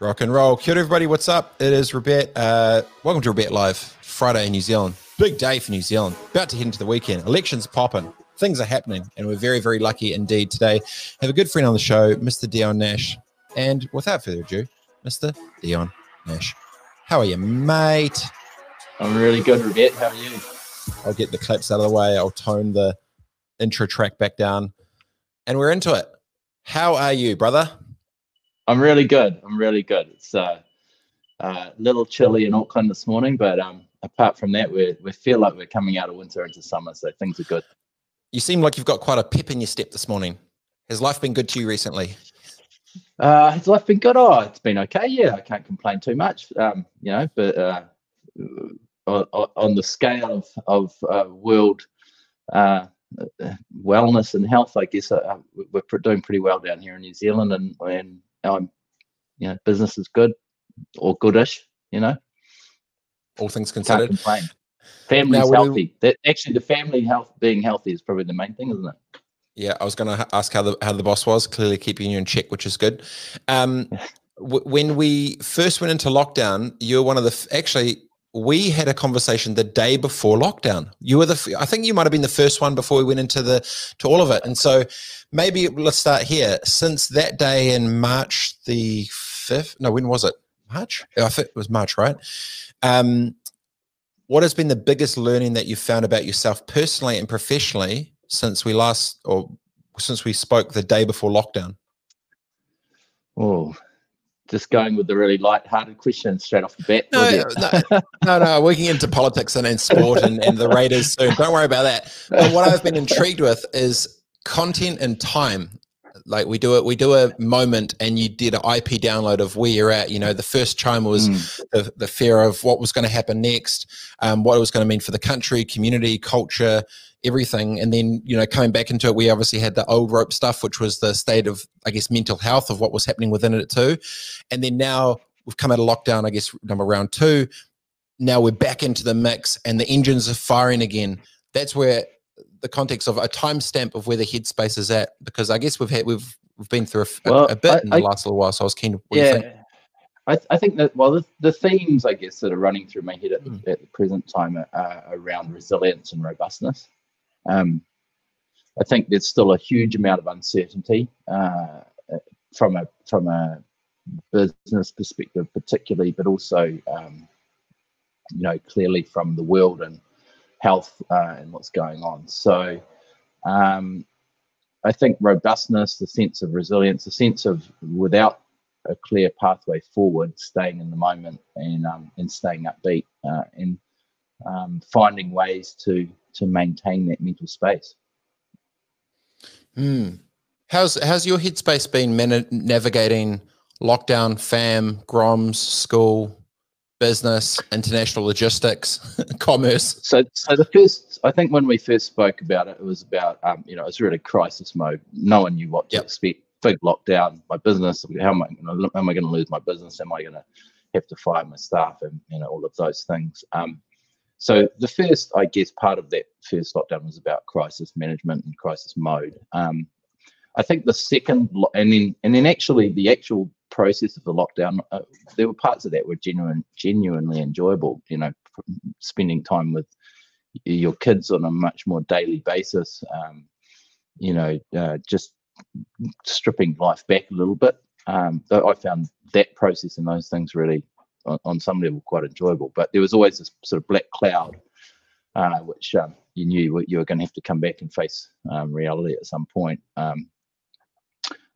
Rock and roll. Kia ora, everybody. What's up? It is Robert. Uh, welcome to Robert Live, Friday in New Zealand. Big day for New Zealand. About to head into the weekend. Elections popping. Things are happening. And we're very, very lucky indeed today. Have a good friend on the show, Mr. Dion Nash. And without further ado, Mr. Dion Nash. How are you, mate? I'm really good, Robert. How are you? I'll get the clips out of the way. I'll tone the intro track back down. And we're into it. How are you, brother? I'm really good. I'm really good. It's uh, a uh, little chilly in Auckland this morning, but um, apart from that, we we feel like we're coming out of winter into summer, so things are good. You seem like you've got quite a pep in your step this morning. Has life been good to you recently? Uh, has life been good? Oh, it's been okay. Yeah, I can't complain too much. Um, you know, but uh, on, on the scale of of uh, world uh, wellness and health, I guess uh, we're doing pretty well down here in New Zealand, and and um, you know, business is good or goodish, you know. All things considered. Family's now, healthy. That, actually, the family health being healthy is probably the main thing, isn't it? Yeah, I was going to ask how the how the boss was. Clearly, keeping you in check, which is good. Um, w- when we first went into lockdown, you were one of the f- actually we had a conversation the day before lockdown. You were the, I think you might have been the first one before we went into the, to all of it. And so maybe let's start here. Since that day in March the 5th, no, when was it? March? I think it was March, right? Um, what has been the biggest learning that you've found about yourself personally and professionally since we last, or since we spoke the day before lockdown? Oh, just going with the really light-hearted question straight off the bat. No, no, no, no, Working into politics and, and sport and, and the Raiders soon. Don't worry about that. But what I've been intrigued with is content and time. Like we do it, we do a moment, and you did an IP download of where you're at. You know, the first chime was mm. the, the fear of what was going to happen next, um, what it was going to mean for the country, community, culture, everything. And then, you know, coming back into it, we obviously had the old rope stuff, which was the state of, I guess, mental health of what was happening within it too. And then now we've come out of lockdown, I guess, number round two. Now we're back into the mix and the engines are firing again. That's where the context of a timestamp of where the headspace is at, because I guess we've had, we've, we've been through a, well, a, bit I, in the I, last little while. So I was keen to, yeah. I, I, think that well the, the, themes I guess that are running through my head at the, mm. at the present time are, are, around resilience and robustness. Um, I think there's still a huge amount of uncertainty uh, from a from a business perspective, particularly, but also um, you know clearly from the world and health uh, and what's going on. So um, I think robustness, the sense of resilience, the sense of without a clear pathway forward, staying in the moment and um, and staying upbeat uh, and um, finding ways to to maintain that mental space. Hmm. How's how's your headspace been man- navigating lockdown, fam, groms, school, business, international logistics, commerce? So, so the first, I think when we first spoke about it, it was about um, you know it was really crisis mode. No one knew what to yep. expect. Big lockdown. My business. How am I going to? Am I going to lose my business? Am I going to have to fire my staff? And you know all of those things. Um, so the first, I guess, part of that first lockdown was about crisis management and crisis mode. Um, I think the second, and then and then actually the actual process of the lockdown, uh, there were parts of that were genuine, genuinely enjoyable. You know, spending time with your kids on a much more daily basis. Um, you know, uh, just stripping life back a little bit. Um, I found that process and those things really on, on some level quite enjoyable. But there was always this sort of black cloud, uh, which um, you knew you were going to have to come back and face um, reality at some point. Um,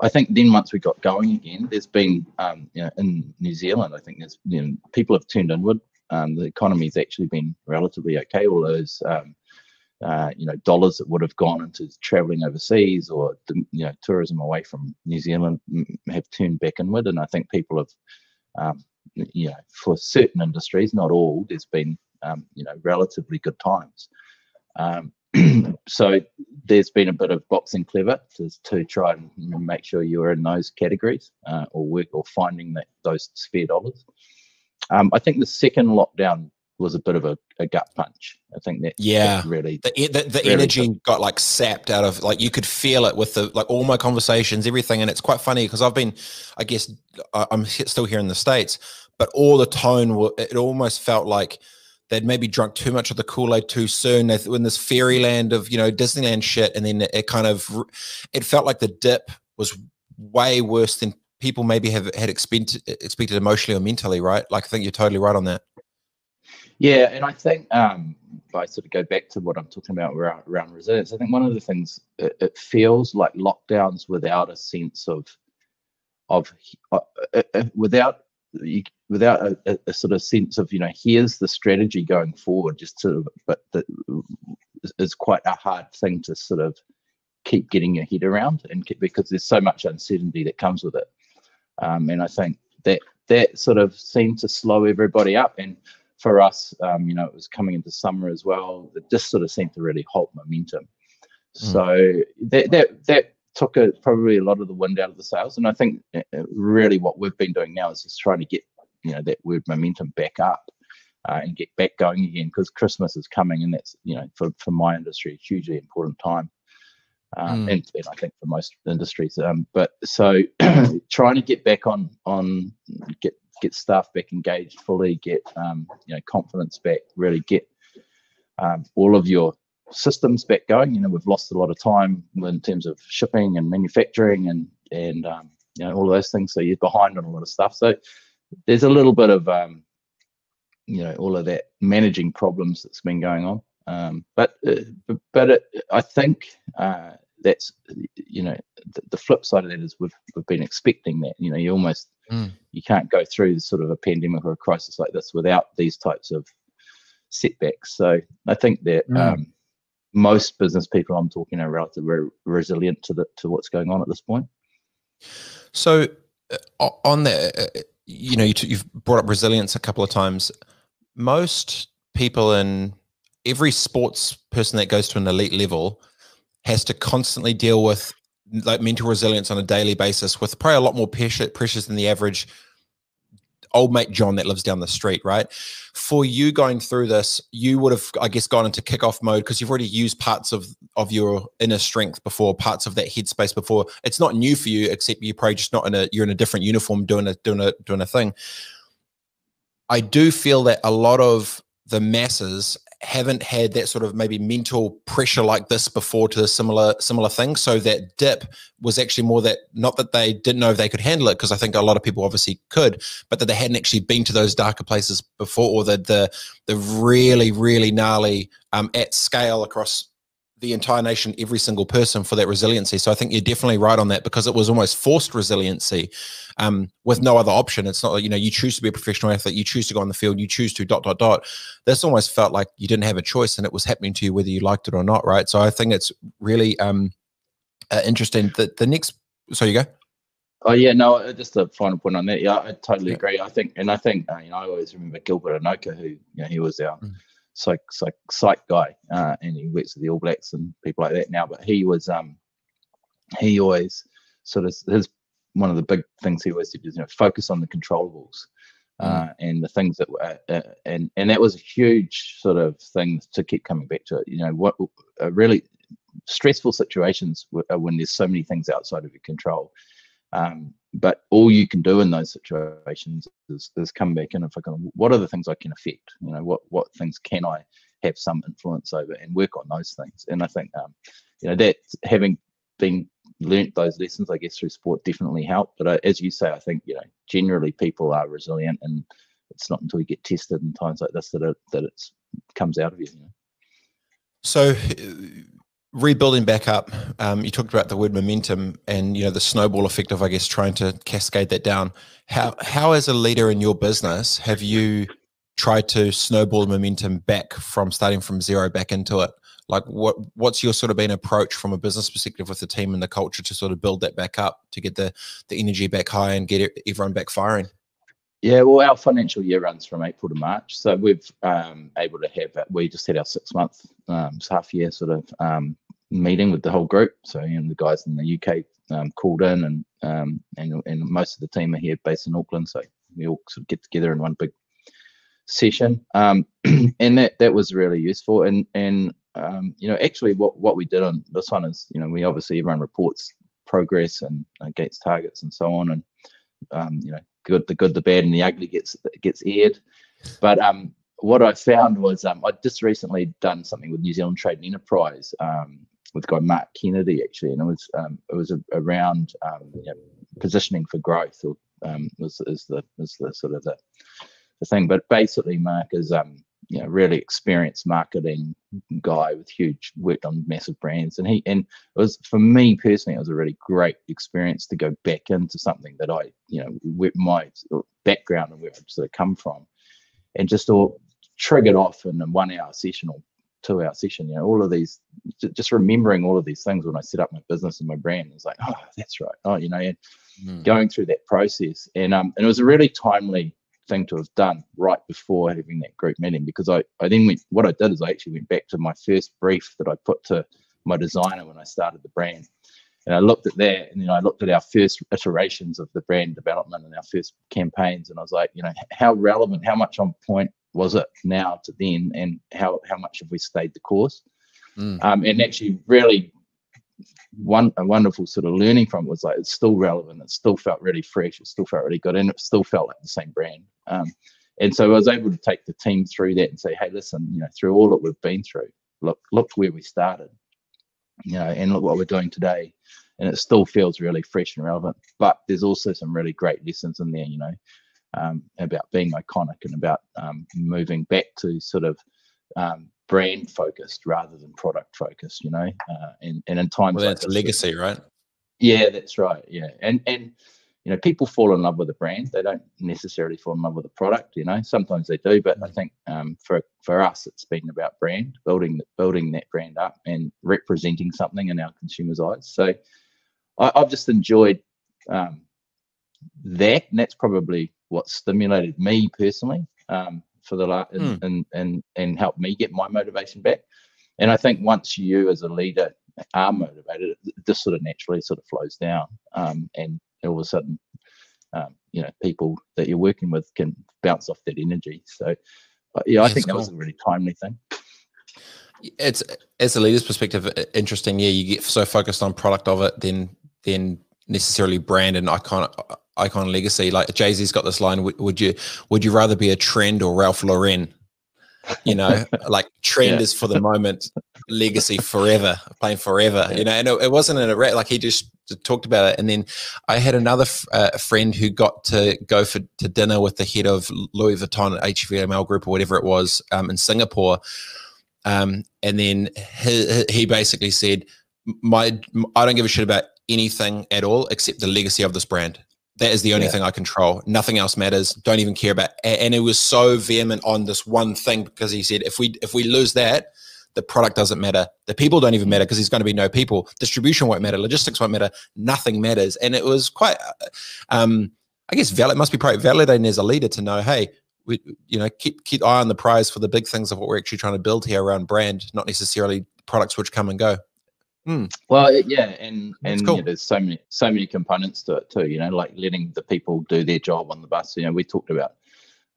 I think then once we got going again, there's been um, you know, in New Zealand, I think there's you know people have turned inward. Um, the economy's actually been relatively okay. All those um, uh, you know dollars that would have gone into traveling overseas or you know tourism away from New Zealand have turned back inward, and I think people have um, you know, for certain industries, not all, there's been, um, you know, relatively good times. Um, so there's been a bit of boxing clever to, to try and make sure you're in those categories uh, or work or finding that those spare dollars. Um, I think the second lockdown was a bit of a, a gut punch. I think that yeah, really the the, the really energy took. got like sapped out of like you could feel it with the like all my conversations, everything, and it's quite funny because I've been, I guess, I'm still here in the states, but all the tone, it almost felt like they'd maybe drunk too much of the Kool Aid too soon. They in this fairyland of you know Disneyland shit, and then it kind of it felt like the dip was way worse than people maybe have had expected expected emotionally or mentally. Right? Like I think you're totally right on that. Yeah, and I think um, if I sort of go back to what I'm talking about around, around resilience, I think one of the things it, it feels like lockdowns without a sense of of uh, uh, uh without without a, a, sort of sense of you know here's the strategy going forward just sort of but that is quite a hard thing to sort of keep getting your head around and keep, because there's so much uncertainty that comes with it um, and i think that that sort of seemed to slow everybody up and for us, um, you know, it was coming into summer as well. It just sort of seemed to really halt momentum. Mm. So that that that took a, probably a lot of the wind out of the sails. And I think uh, uh, really what we've been doing now is just trying to get you know that word momentum back up uh, and get back going again because Christmas is coming, and that's you know for for my industry a hugely important time. Um, mm. and, and, I think for most industries. Um, but so trying to get back on on get get staff back engaged fully, get um, you know confidence back, really get um, all of your systems back going. You know, we've lost a lot of time in terms of shipping and manufacturing and and um, you know all of those things. So you're behind on a lot of stuff. So there's a little bit of um, you know all of that managing problems that's been going on. Um, but uh, but it, I think uh, that's you know the, the, flip side of that is we've we've been expecting that. You know, you almost Mm. You can't go through sort of a pandemic or a crisis like this without these types of setbacks. So I think that mm. Most business people I'm talking are relatively resilient to the to what's going on at this point. So uh, on that, uh, you know, you have brought up resilience a couple of times. Most people in every sports person that goes to an elite level has to constantly deal with like mental resilience on a daily basis with probably a lot more pressure, pressures than the average old mate John that lives down the street, right? For you going through this, you would have, I guess, gone into kickoff mode because you've already used parts of of your inner strength before, parts of that headspace before. It's not new for you, except you're probably just not in a you're in a different uniform doing a doing a doing a thing. I do feel that a lot of the masses haven't had that sort of maybe mental pressure like this before to similar similar thing. So that dip was actually more that not that they didn't know if they could handle it because I think a lot of people obviously could, but that they hadn't actually been to those darker places before, or the the the really really gnarly um, at scale across the entire nation, every single person for that resiliency. So I think you're definitely right on that because it was almost forced resiliency um, with no other option. It's not, you know, you choose to be a professional athlete, you choose to go on the field, you choose to dot, dot, dot. This almost felt like you didn't have a choice and it was happening to you whether you liked it or not, right? So I think it's really um, uh, interesting. The, the next, so you go. Oh yeah, no. Uh, just a final point on that. Yeah, I totally yeah. agree. I think, and I think, uh, you know, I always remember Gilbert Enoka, who, you know, he was our mm psych psych psych guy, uh, and he works with the All Blacks and people like that now. But he was um he always sort of his one of the big things he always did is you know focus on the controllables. Uh, mm. and the things that were, uh, and and that was a huge sort of thing to keep coming back to it. You know, what uh, really stressful situations when there's so many things outside of your control. Um, but all you can do in those situations is, is come back and focus on what are the things I can affect? You know, what what things can I have some influence over and work on those things. And I think um, you know that having been learnt those lessons, I guess through sport definitely helped. But uh, as you say, I think you know generally people are resilient, and it's not until you get tested in times like this that it that it comes out of you. you know? So rebuilding back up um, you talked about the word momentum and you know the snowball effect of i guess trying to cascade that down. How how as a leader in your business have you tried to snowball momentum back from starting from zero back into it? Like what what's your sort of been approach from a business perspective with the team and the culture to sort of build that back up to get the the energy back high and get everyone back firing? Yeah, well, our financial year runs from April to March, so we've um, able to have we just had our six month um, half year sort of um, meeting with the whole group. So you know, the guys in the UK um, called in, and, um, and and most of the team are here based in Auckland. So we all sort of get together in one big session, um, and that that was really useful. And and um, you know, actually, what what we did on this one is, you know, we obviously everyone reports progress and against targets and so on, and um, you know, good, the good, the bad, and the ugly gets gets aired. But um, what I found was um, I just recently done something with New Zealand Trade and Enterprise um, with guy Mark Kennedy actually, and it was um, it was a, around um, you know, positioning for growth or um, was is the is the sort of the, the thing. But basically, Mark is um, you know really experienced marketing guy with huge worked on massive brands, and he and it was for me personally, it was a really great experience to go back into something that I you know with my background and where I sort of come from, and just all triggered off in a one hour session or two hour session. You know, all of these, just remembering all of these things when I set up my business and my brand. It's like, oh, that's right. Oh, you know, and mm. going through that process, and um, and it was a really timely thing to have done right before having that group meeting because I, I then went what I did is I actually went back to my first brief that I put to my designer when I started the brand. And I looked at that and then I looked at our first iterations of the brand development and our first campaigns and I was like, you know, how relevant, how much on point was it now to then and how, how much have we stayed the course? Mm. Um, and actually really one a wonderful sort of learning from it was like it's still relevant. It still felt really fresh. It still felt really good, and it still felt like the same brand. Um, and so I was able to take the team through that and say, hey, listen, you know, through all that we've been through, look, look where we started, you know, and look what we're doing today. And it still feels really fresh and relevant. But there's also some really great lessons in there, you know, um, about being iconic and about um, moving back to sort of um, brand focused rather than product focused, you know, uh, and, and in times well, that's like legacy, right? Yeah, that's right. Yeah. And, and, you know, people fall in love with a brand. They don't necessarily fall in love with a product, you know, sometimes they do, but I mm. think um, for, for us, it's been about brand, building, building that brand up and representing something in our consumers' eyes. So I, have just enjoyed um, that. And that's probably what stimulated me personally. Um, for the last mm. and, and and and help me get my motivation back. And I think once you as a leader are motivated, this sort of naturally sort of flows down, um, and all of a sudden, um, you know, people that you're working with can bounce off that energy. So, yeah, I That's think that was a really timely thing. It's as a leader's perspective, interesting. Yeah, you get so focused on product of it, then then necessarily brand and icon icon legacy. Like Jay Z's got this line: "Would you would you rather be a trend or Ralph Lauren?" You know, like trend yeah. is for the moment, legacy forever, playing forever. Yeah. You know, and it, it wasn't in a like he just talked about it. And then I had another f- uh, friend who got to go for to dinner with the head of Louis Vuitton HVML Group or whatever it was um, in Singapore. Um, and then he, he basically said, "My I don't give a shit about anything at all except the legacy of this brand. That is the only yeah. thing I control. Nothing else matters. Don't even care about. And it was so vehement on this one thing because he said, if we if we lose that, the product doesn't matter. The people don't even matter because there's going to be no people. Distribution won't matter. Logistics won't matter. Nothing matters. And it was quite, uh, um, I guess, valid. Must be quite validating as a leader to know, hey, we, you know, keep keep eye on the prize for the big things of what we're actually trying to build here around brand, not necessarily products which come and go. Mm. Well, yeah, and and cool. there's so many so many components to it too. You know, like letting the people do their job on the bus. You know, we talked about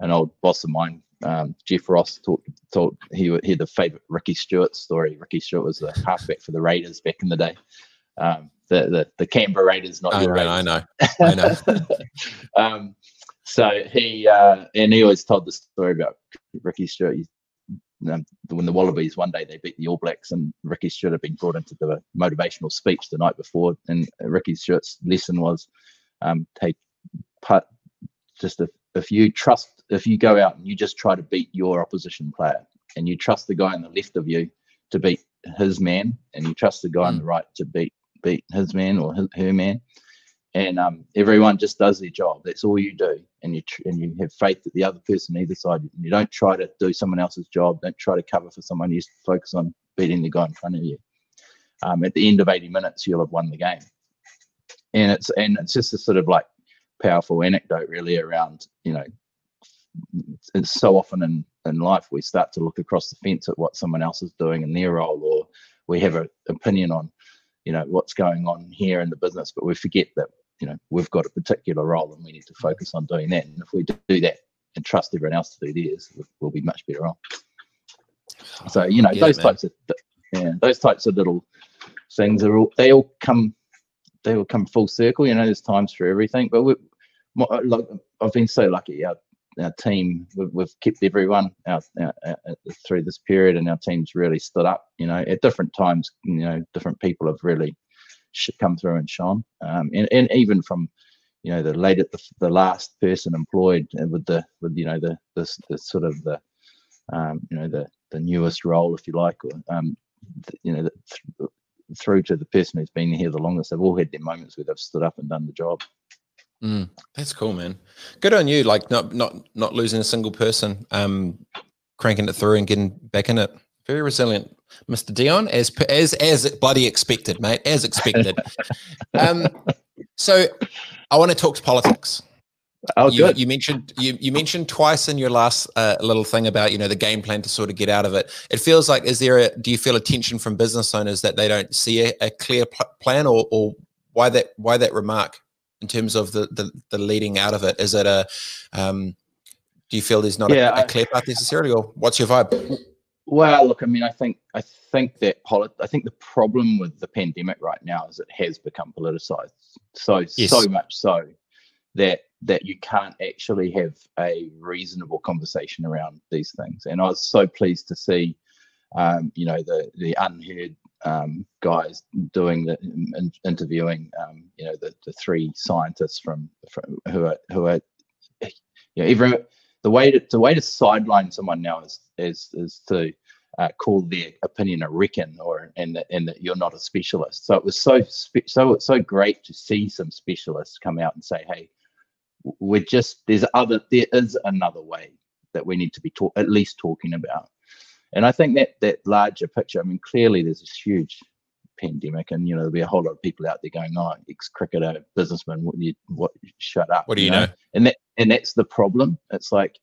an old boss of mine, um, Jeff Ross, talked thought he he had the favorite Ricky Stuart story. Ricky Stuart was the halfback for the Raiders back in the day. Um, the, the the Canberra Raiders, not I your know, Raiders. I know, I know. um, so he uh, and he always told the story about Ricky Stuart. He um, when the Wallabies one day they beat the All Blacks and Ricky Stuart had been brought into the motivational speech the night before, and Ricky Stuart's lesson was um, take part just if, if you trust if you go out and you just try to beat your opposition player and you trust the guy on the left of you to beat his man and you trust the guy mm. on the right to beat beat his man or his, her man and um, everyone just does their job. That's all you do, and you tr- and you have faith that the other person either side. You don't try to do someone else's job. Don't try to cover for someone. You just focus on beating the guy in front of you. Um, at the end of 80 minutes, you'll have won the game. And it's and it's just a sort of like powerful anecdote, really, around you know. It's so often in in life we start to look across the fence at what someone else is doing in their role, or we have an opinion on you know what's going on here in the business, but we forget that you know we've got a particular role and we need to focus on doing that and if we do that and trust everyone else to do theirs, we'll be much better off. So you know those types of yeah those types of little things are all they all come they will come full circle. You know, there's times for everything, but we, like I've been so lucky. Our, our team, we've, we've kept everyone out, out, out, through this period, and our team's really stood up. You know, at different times, you know, different people have really come through and shone, um, and, and even from you know the later the, the last person employed with the with you know the the, the sort of the um, you know the the newest role if you like or um, you know the, through to the person who's been here the longest, they've all had their moments where they've stood up and done the job. Mm, that's cool, man. Good on you. Like not not not losing a single person, um, cranking it through and getting back in it. Very resilient, Mr. Dion, as as as bloody expected, mate, as expected. um, so I want to talk to politics. Oh, you, good. You mentioned you, you mentioned twice in your last uh, little thing about you know the game plan to sort of get out of it. It feels like is there a do you feel a tension from business owners that they don't see a, a clear pl- plan or or why that why that remark in terms of the the, the leading out of it? Is it a um, do you feel there's not yeah, a, a, clear path necessarily, or what's your vibe? Well, look, I mean, I think I think that polit- I think the problem with the pandemic right now is it has become politicized so yes. so much so that that you can't actually have a reasonable conversation around these things. And I was so pleased to see, um, you know, the the UnHerd um, guys doing the in, interviewing, um, you know, the, the three scientists from, from who are who are, you know, every the way to the way to sideline someone now is is is to uh, call their opinion a reckon or and that, and that you're not a specialist. So it was so so so great to see some specialists come out and say, hey we're just there's other there is another way that we need to be talk, at least talking about and i think that that larger picture i mean clearly there's this huge pandemic and you know there'll be a whole lot of people out there going oh ex-cricketer businessman what you what shut up what do you, you know? know and that and that's the problem it's like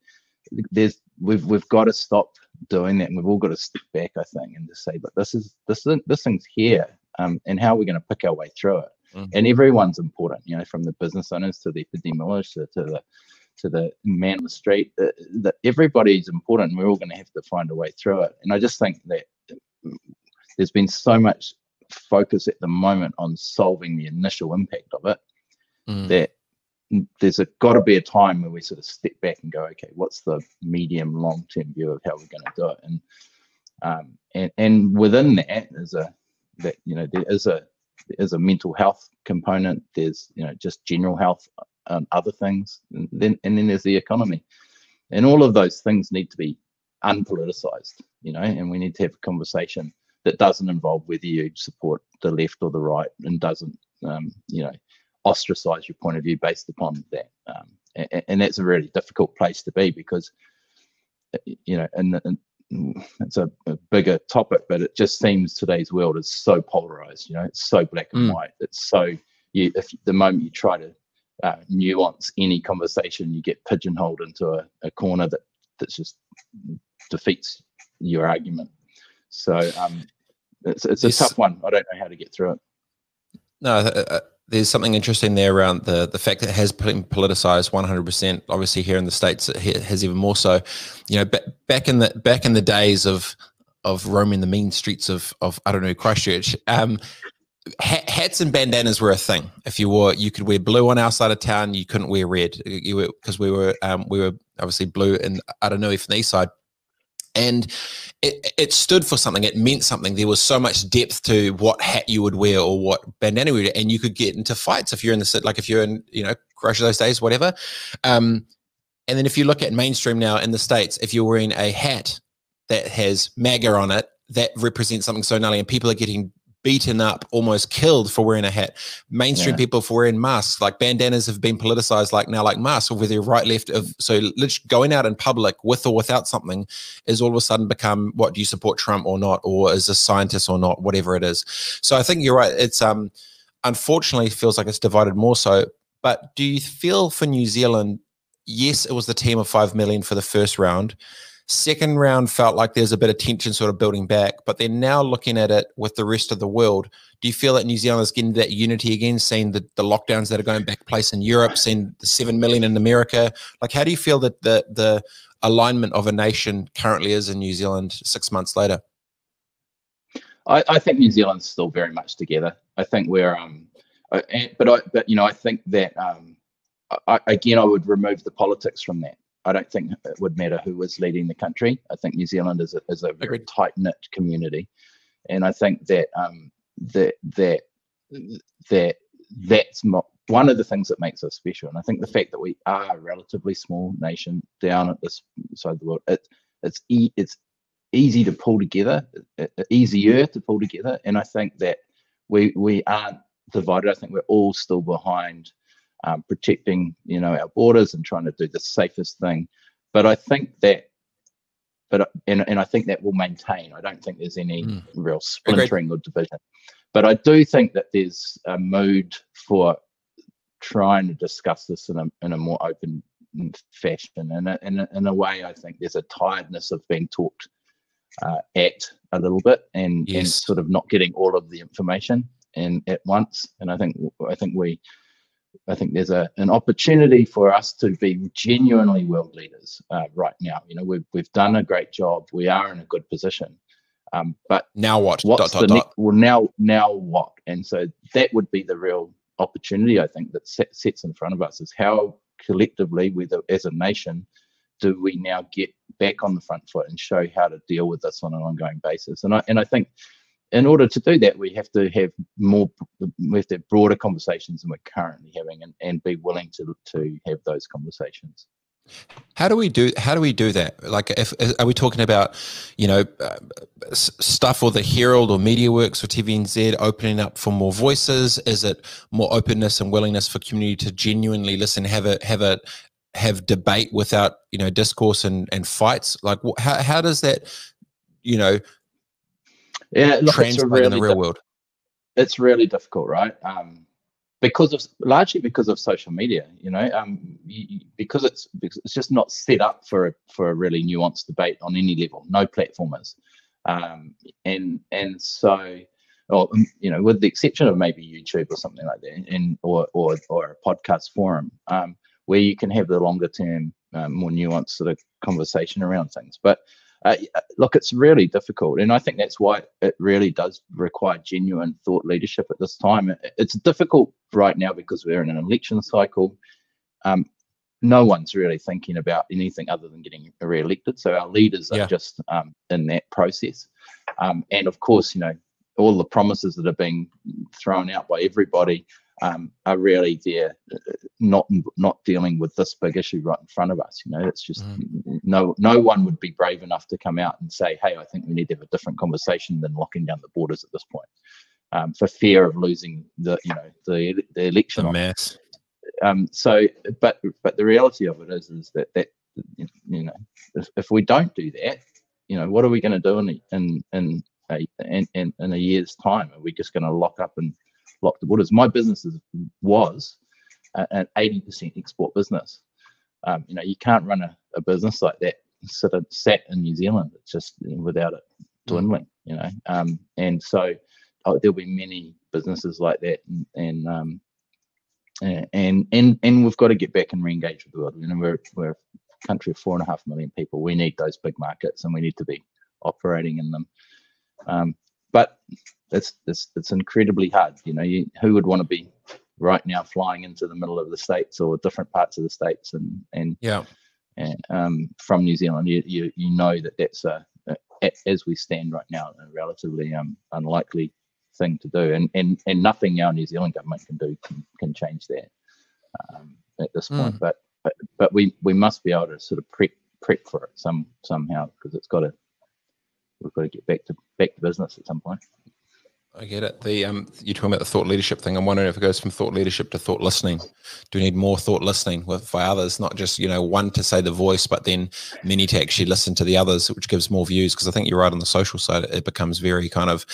there's we've we've got to stop doing that and we've all got to step back i think and just say but this is this this thing's here um, and how are we going to pick our way through it Mm-hmm. And everyone's important, you know, from the business owners to the epidemiologists to, to the to the man on the street. Uh, that everybody's important. And we're all going to have to find a way through it. And I just think that there's been so much focus at the moment on solving the initial impact of it mm. that there's got to be a time where we sort of step back and go, okay, what's the medium long term view of how we're going to do it? And um, and and within that is a that you know there is a there's a mental health component. There's you know just general health and other things, and then and then there's the economy, and all of those things need to be unpoliticized. You know, and we need to have a conversation that doesn't involve whether you support the left or the right, and doesn't um, you know ostracize your point of view based upon that. Um, and, and, that's a really difficult place to be because you know, and, and it's a, a, bigger topic, but it just seems today's world is so polarized. You know, it's so black and mm. white. It's so you if the moment you try to uh, nuance any conversation, you get pigeonholed into a, a corner that that just defeats your argument. So um, it's it's a tough one. I don't know how to get through it. No, there's something interesting there around the the fact that it has been politicized 100%. Obviously, here in the states, it has even more so. You know, back in the back in the days of of roaming the mean streets of of I don't know Christchurch. Um, hats and bandanas were a thing. If you wore, you could wear blue on our side of town. You couldn't wear red. Because we were um, we were obviously blue and I don't know if the east side and it, it stood for something. It meant something. There was so much depth to what hat you would wear or what bandana you would and you could get into fights if you're in the like if you're in you know crush those days whatever. Um, and then if you look at mainstream now in the states if you're wearing a hat that has maga on it that represents something so gnarly and people are getting beaten up, almost killed for wearing a hat. Mainstream yeah. people for wearing masks, like bandanas have been politicized like now, like masks, or whether you're right, left of so literally going out in public with or without something is all of a sudden become what do you support Trump or not, or as a scientist or not, whatever it is. So I think you're right. It's um unfortunately feels like it's divided more so. But do you feel for New Zealand? Yes, it was the team of five million for the first round Second round felt like there's a bit of tension sort of building back, but they're now looking at it with the rest of the world. Do you feel that New Zealand is getting that unity again, seeing the, the lockdowns that are going back place in Europe, seeing the seven million in America? Like, how do you feel that the the alignment of a nation currently is in New Zealand six months later? I, I think New Zealand's still very much together. I think we're um, I, but I but you know I think that um, I, again I would remove the politics from that. I don't think it would matter who was leading the country. I think New Zealand is a, is a very tight knit community, and I think that um, that that that that's one of the things that makes us special. And I think the fact that we are a relatively small nation down at this side of the world, it, it's e- it's easy to pull together, easier to pull together. And I think that we we aren't divided. I think we're all still behind um, protecting, you know, our borders and trying to do the safest thing. But I think that, but and, and I think that will maintain. I don't think there's any mm. real splintering Agreed. or division. But I do think that there's a mood for trying to discuss this in a in a more open fashion. And in a, in a way, I think there's a tiredness of being talked uh, at a little bit and, yes. and sort of not getting all of the information and at once. And I think I think we I think there's a an opportunity for us to be genuinely world leaders uh, right now. You know, we've we've done a great job. We are in a good position. Um, but now what? What's dot, the dot, next? Well, now now what? And so that would be the real opportunity I think that set, sits in front of us is how collectively, whether as a nation, do we now get back on the front foot and show how to deal with this on an ongoing basis? And I and I think in order to do that, we have to have more, we have to have broader conversations than we're currently having, and, and be willing to to have those conversations. How do we do? How do we do that? Like, if are we talking about, you know, uh, stuff or the Herald or MediaWorks or TVNZ opening up for more voices? Is it more openness and willingness for community to genuinely listen, have a have a have debate without you know discourse and and fights? Like, how how does that, you know, yeah, look, translate really in the real di- world? It's really difficult, right? Um, because of largely because of social media, you know, um, you, because it's because it's just not set up for a, for a really nuanced debate on any level. No platformers, um, and and so, or um, you know, with the exception of maybe YouTube or something like that, and or or or a podcast forum, um, where you can have the longer term, um, more nuanced sort of conversation around things, but uh, uh, look, it's really difficult, and I think that's why it really does require genuine thought leadership at this time. It's difficult right now because we're in an election cycle. Um, no one's really thinking about anything other than getting re-elected. So our leaders yeah. are just um, in that process, um, and of course, you know, all the promises that are being thrown out by everybody um, are really there, not not dealing with this big issue right in front of us. You know, it's just mm. no no one would be brave enough to come out and say, "Hey, I think we need to have a different conversation than locking down the borders at this point," um, for fear of losing the you know the the election. A mess. Um, so, but but the reality of it is is that that you know if, if we don't do that, you know, what are we going to do in in in a, in, in, in a year's time? Are we just going to lock up and lock the borders. My business is, was an 80% export business. Um, you know, you can't run a, a business like that sort of sat in New Zealand. It's just without it dwindling, you know. Um, and so oh, there'll be many businesses like that, and and, um, and and and we've got to get back and re-engage with the world. You know, we're we're a country of four and a half million people. We need those big markets, and we need to be operating in them. Um, but it's it's it's incredibly hard. You know, you, who would want to be right now flying into the middle of the states or different parts of the states and and yeah, and, um, from New Zealand, you, you you know that that's a, a as we stand right now a relatively um, unlikely thing to do, and and and nothing our New Zealand government can do can, can change that um, at this point. Mm. But, but but we we must be able to sort of prep prep for it some somehow because it's got to we've got to get back to back to business at some point. I get it. The um, you're talking about the thought leadership thing. I'm wondering if it goes from thought leadership to thought listening. Do we need more thought listening with by others, not just you know one to say the voice, but then many to actually listen to the others, which gives more views? Because I think you're right on the social side. It becomes very kind of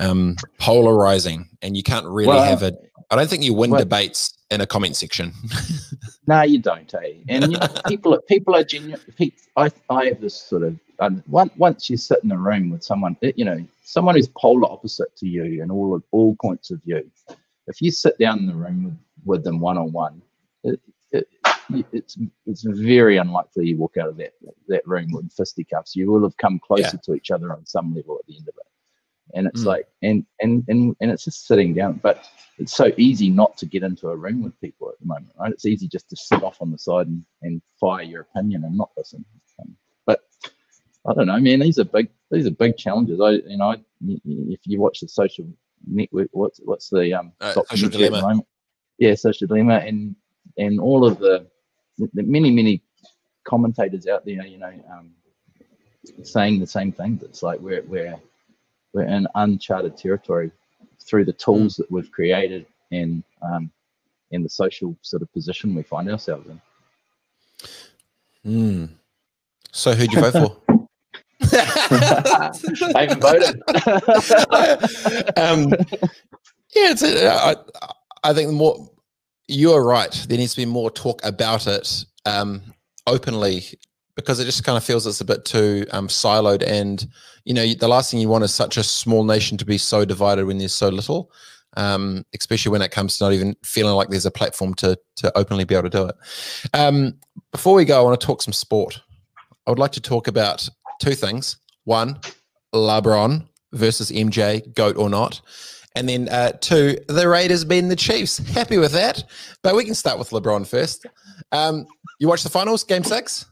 um, polarizing, and you can't really well, have it. I don't think you win well, debates in a comment section. no, you don't, eh? And you know, people, people are genuine. I, I have this sort of um, once you sit in a room with someone, you know, someone who's polar opposite to you and all all points of view. If you sit down in the room with, with them one on one, it's it's very unlikely you walk out of that that room with fisticuffs. You will have come closer yeah. to each other on some level at the end of it. And it's mm. like and, and and and it's just sitting down. But it's so easy not to get into a room with people at the moment, right? It's easy just to sit off on the side and, and fire your opinion and not listen. Um, but I don't know, man. These are big. These are big challenges. I, you know, I, if you watch the social network, what's what's the um uh, social dilemma? Yeah, social dilemma, and and all of the the many many commentators out there, you know, um, saying the same thing. It's like we're we're we're in uncharted territory through the tools mm. that we've created and um, and the social sort of position we find ourselves in. Mm. So who'd you vote for? I haven't voted. um, yeah, it's a, I, I think the more you're right. There needs to be more talk about it um, openly because it just kind of feels it's a bit too um, siloed. And you know, the last thing you want is such a small nation to be so divided when there's so little, um, especially when it comes to not even feeling like there's a platform to to openly be able to do it. Um, before we go, I want to talk some sport. I would like to talk about two things. One, LeBron versus MJ, goat or not. And then uh, two, the Raiders being the Chiefs. Happy with that. But we can start with LeBron first. Um, you watched the finals, game six?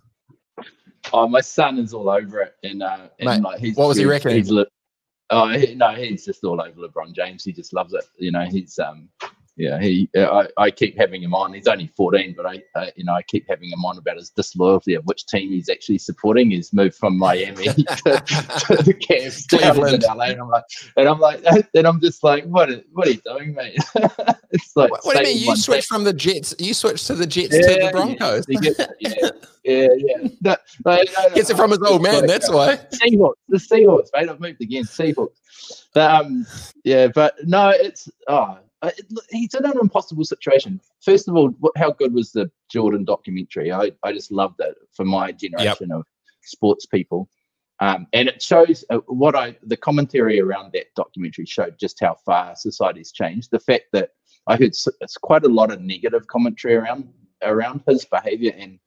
Oh, my son is all over it. And, uh, and Mate, like he's, what was he reckoning? He's, oh, he, no, he's just all over LeBron James. He just loves it. You know, he's um, yeah, he. I, I keep having him on. He's only 14, but I, uh, you know, I keep having him on about his disloyalty of which team he's actually supporting. He's moved from Miami to, to the Cavs, Cleveland, LA, and I'm like, and I'm like, and I'm just like, what, what are you doing, mate? it's like, what, what do you mean? You switched from the Jets? You switched to the Jets yeah, to the Broncos? Yeah, yeah, yeah. yeah. No, no, no, Gets it from his old man. That's why. Seahawks, the Seahawks, mate. I've moved again. Seahawks. But, um, yeah, but no, it's oh uh, he's in an impossible situation. First of all, what, how good was the Jordan documentary? I, I just loved it for my generation yep. of sports people. Um, and it shows uh, what I the commentary around that documentary showed just how far society's changed. The fact that I heard it's quite a lot of negative commentary around around his behavior and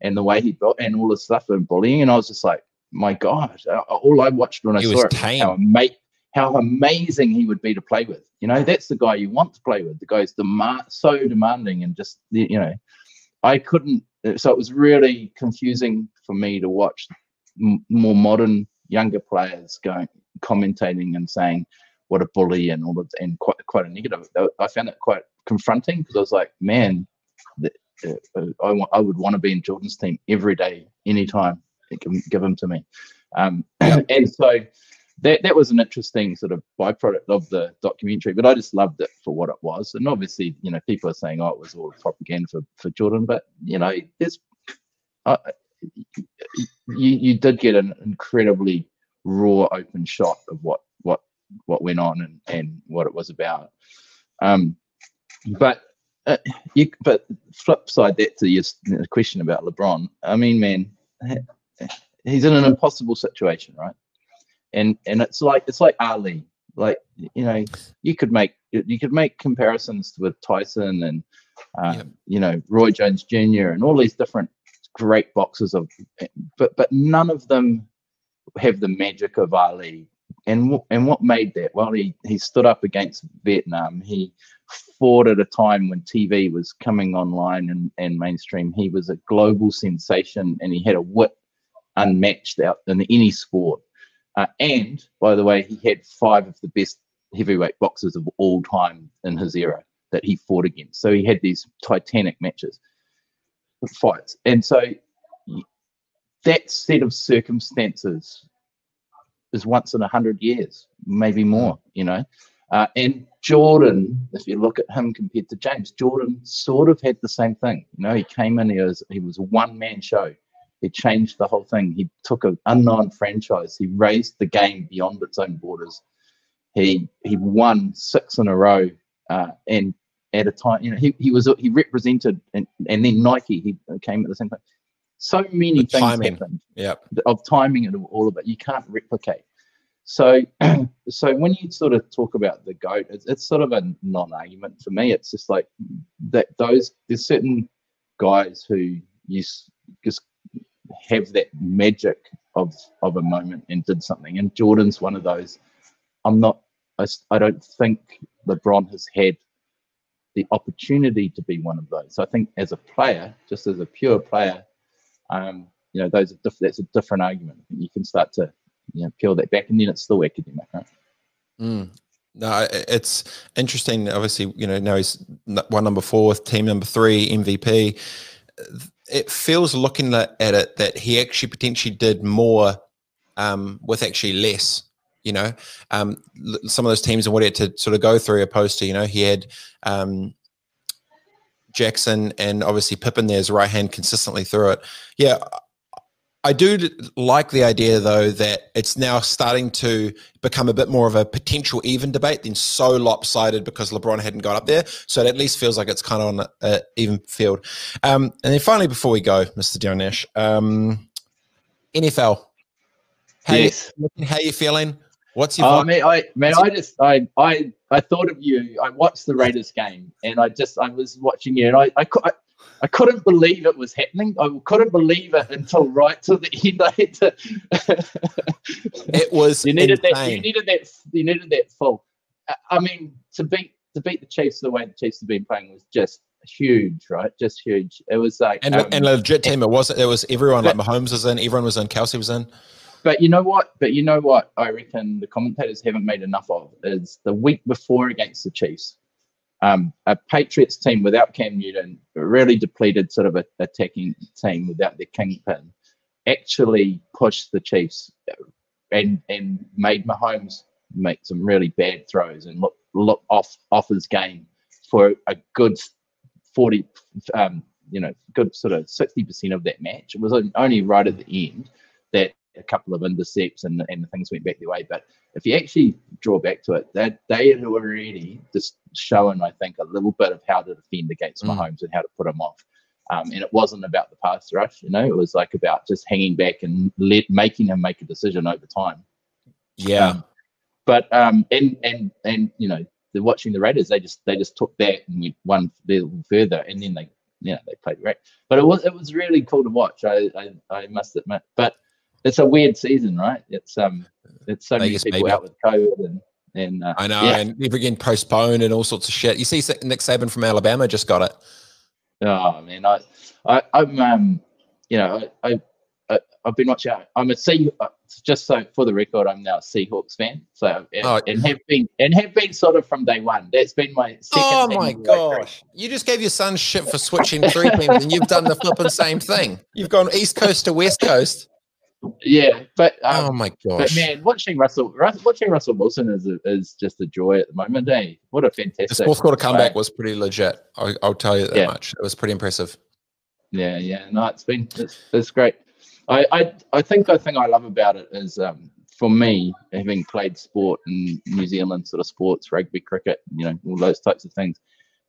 and the way he built and all this stuff and bullying. And I was just like, my God, uh, all I watched when I he saw it, tame. how mate how amazing he would be to play with. You know, that's the guy you want to play with. The guy's demand so demanding and just you know, I couldn't. So it was really confusing for me to watch m- more modern younger players going commentating and saying what a bully and all of and quite quite a negative. I found it quite confronting because I was like, man, the, uh, I want I would want to be in Jordan's team every day, anytime. Give, give him to me. Um, and so that that was an interesting sort of byproduct of the documentary. But I just loved it for what it was. And obviously, you know, people are saying, "Oh, it was all propaganda for for Jordan," but you know, there's uh, you you did get an incredibly raw, open shot of what what what went on and and what it was about. Um, but uh, you but flip side that to your question about LeBron. I mean, man, he's in an impossible situation, right? And and it's like it's like Ali. Like you know, you could make you could make comparisons with Tyson and uh, yep. you know Roy Jones Jr. and all these different great boxes of, but but none of them have the magic of Ali. And and what made that? Well, he he stood up against Vietnam. He fought at a time when TV was coming online and, and mainstream. He was a global sensation, and he had a wit unmatched out in any sport. Uh, and by the way, he had five of the best heavyweight boxers of all time in his era that he fought against. So he had these titanic matches, fights. And so that set of circumstances is once in a hundred years, maybe more, you know. Uh, and Jordan, if you look at him compared to James, Jordan sort of had the same thing. You know, he came in, he was, he was a one man show. He changed the whole thing. He took an unknown franchise. He raised the game beyond its own borders. he he won six in a row, uh, and at a time, you know, he, he was he represented, and, and then Nike he came at the same time. So many the things timing. happened. Yep. Of timing and all of it, you can't replicate. So, so when you sort of talk about the goat, it's, it's sort of a non-argument for me. It's just like that. Those there's certain guys who you just have that magic of of a moment and did something. And Jordan's won of those. I'm not. I, I don't think LeBron has had the opportunity to be one of those. So I think as a player, just as a pure player, um, you know, those are diff- that's a different argument. You can start to you know peel that back, and then it's still academic, right? Mm. No, it's interesting. Obviously, you know, now he's one number four, team number three, MVP. It feels looking at it that he actually potentially did more um, with actually less. You know, um, some of those teams and what he had to sort of go through, opposed to you know he had um, Jackson and obviously Pippen there as right hand consistently through it. Yeah, I do like the idea, though, that it's now starting to become a bit more of a potential even debate than so lopsided because LeBron hadn't got up there. So it at least feels like it's kind of on an even field. Um, and then finally, before we go, Mr. Nash, um, NFL. How yes. You, how you feeling? What's your? Man, I man, I just I I I thought of you. I watched the Raiders game, and I just I was watching you, and I I, I I couldn't believe it was happening. I couldn't believe it until right to the end. I had to. it was you needed insane. that. You needed that. You needed that full. I mean, to beat to beat the Chiefs the way the Chiefs have been playing was just huge, right? Just huge. It was like and, um, and a legit team. It was. It was everyone. But, like Mahomes was in. Everyone was in. Kelce was in. But you know what? But you know what? I reckon the commentators haven't made enough of is the week before against the Chiefs um, a Patriots team without Cam Newton, a really depleted sort of a, attacking team without their kingpin, actually pushed the Chiefs and and made Mahomes make some really bad throws and look look off off his game for a good forty, um, you know, good sort of sixty percent of that match. It was only right at the end a couple of intercepts and, and the things went back their way. But if you actually draw back to it, that they had already just shown, I think, a little bit of how to defend against mm. Mahomes and how to put him off. Um, and it wasn't about the pass rush, you know, it was like about just hanging back and let making him make a decision over time. Yeah. Um, but um, and and and you know, they're watching the Raiders, they just they just took that and went one little further, and then they you know they played great. But it was it was really cool to watch. I I, I must admit, but it's a weird season, right? It's um, it's so Vegas, many people out with COVID and and uh, I know, yeah. and never again postponed and all sorts of shit. You see, Nick Saban from Alabama just got it. Oh man, I, I I'm um, you know, I, I I've been watching. I'm a Sea. Uh, just so for the record, I'm now a Seahawks fan. So and, oh. and, have been and have been sort of from day one. That's been my second. Oh my gosh! You just gave your son shit for switching three teams, and you've done the flipping same thing. You've gone East Coast to West Coast. Yeah, but um, oh my gosh! But man, watching Russell, watching Russell Wilson is a, is just a joy at the moment. Hey, what a fantastic! The fourth quarter comeback was pretty legit. I, will tell you that yeah. much. It was pretty impressive. Yeah, yeah. No, it's been it's, it's great. I, I I think the thing I love about it is um, for me having played sport in New Zealand, sort of sports, rugby, cricket, you know, all those types of things.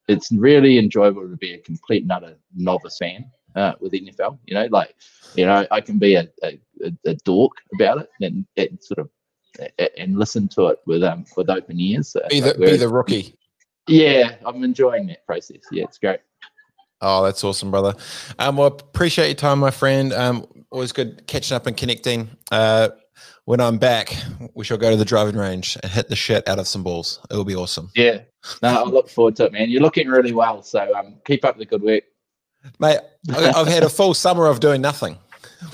It's really enjoyable to be a complete and utter novice fan uh, with NFL. You know, like you know, I can be a, a, a dork about it and, and sort of and listen to it with um with open ears. Be the, be the rookie. Yeah, I'm enjoying that process. Yeah, it's great. Oh, that's awesome, brother. Um, well, appreciate your time, my friend. Um, always good catching up and connecting. Uh, when I'm back, we shall go to the driving range and hit the shit out of some balls. It will be awesome. Yeah. No, I look forward to it, man. You're looking really well. So um, keep up the good work. Mate, I've had a full summer of doing nothing.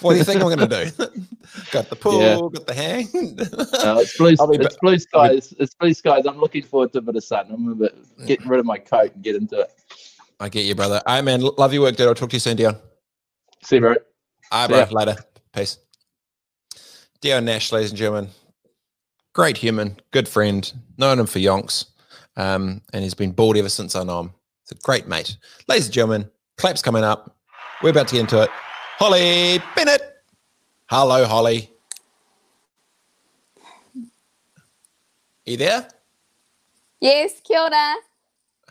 What do you think I'm going to do? got the pool, yeah. got the hang. no, it's blue, it's blue skies. It's blue skies. I'm looking forward to a bit of sun. I'm a bit getting rid of my coat and get into it. I get you, brother. I man, love your work, dude. I'll talk to you soon, Dion. See you, bro. All right, bro. Ya. Later. Peace. Dion Nash, ladies and gentlemen. Great human, good friend. Known him for yonks. Um, and he's been bald ever since I know him. It's a great mate. Ladies and gentlemen, claps coming up. We're about to get into it. Holly Bennett. Hello, Holly. Are you there? Yes, kia ora.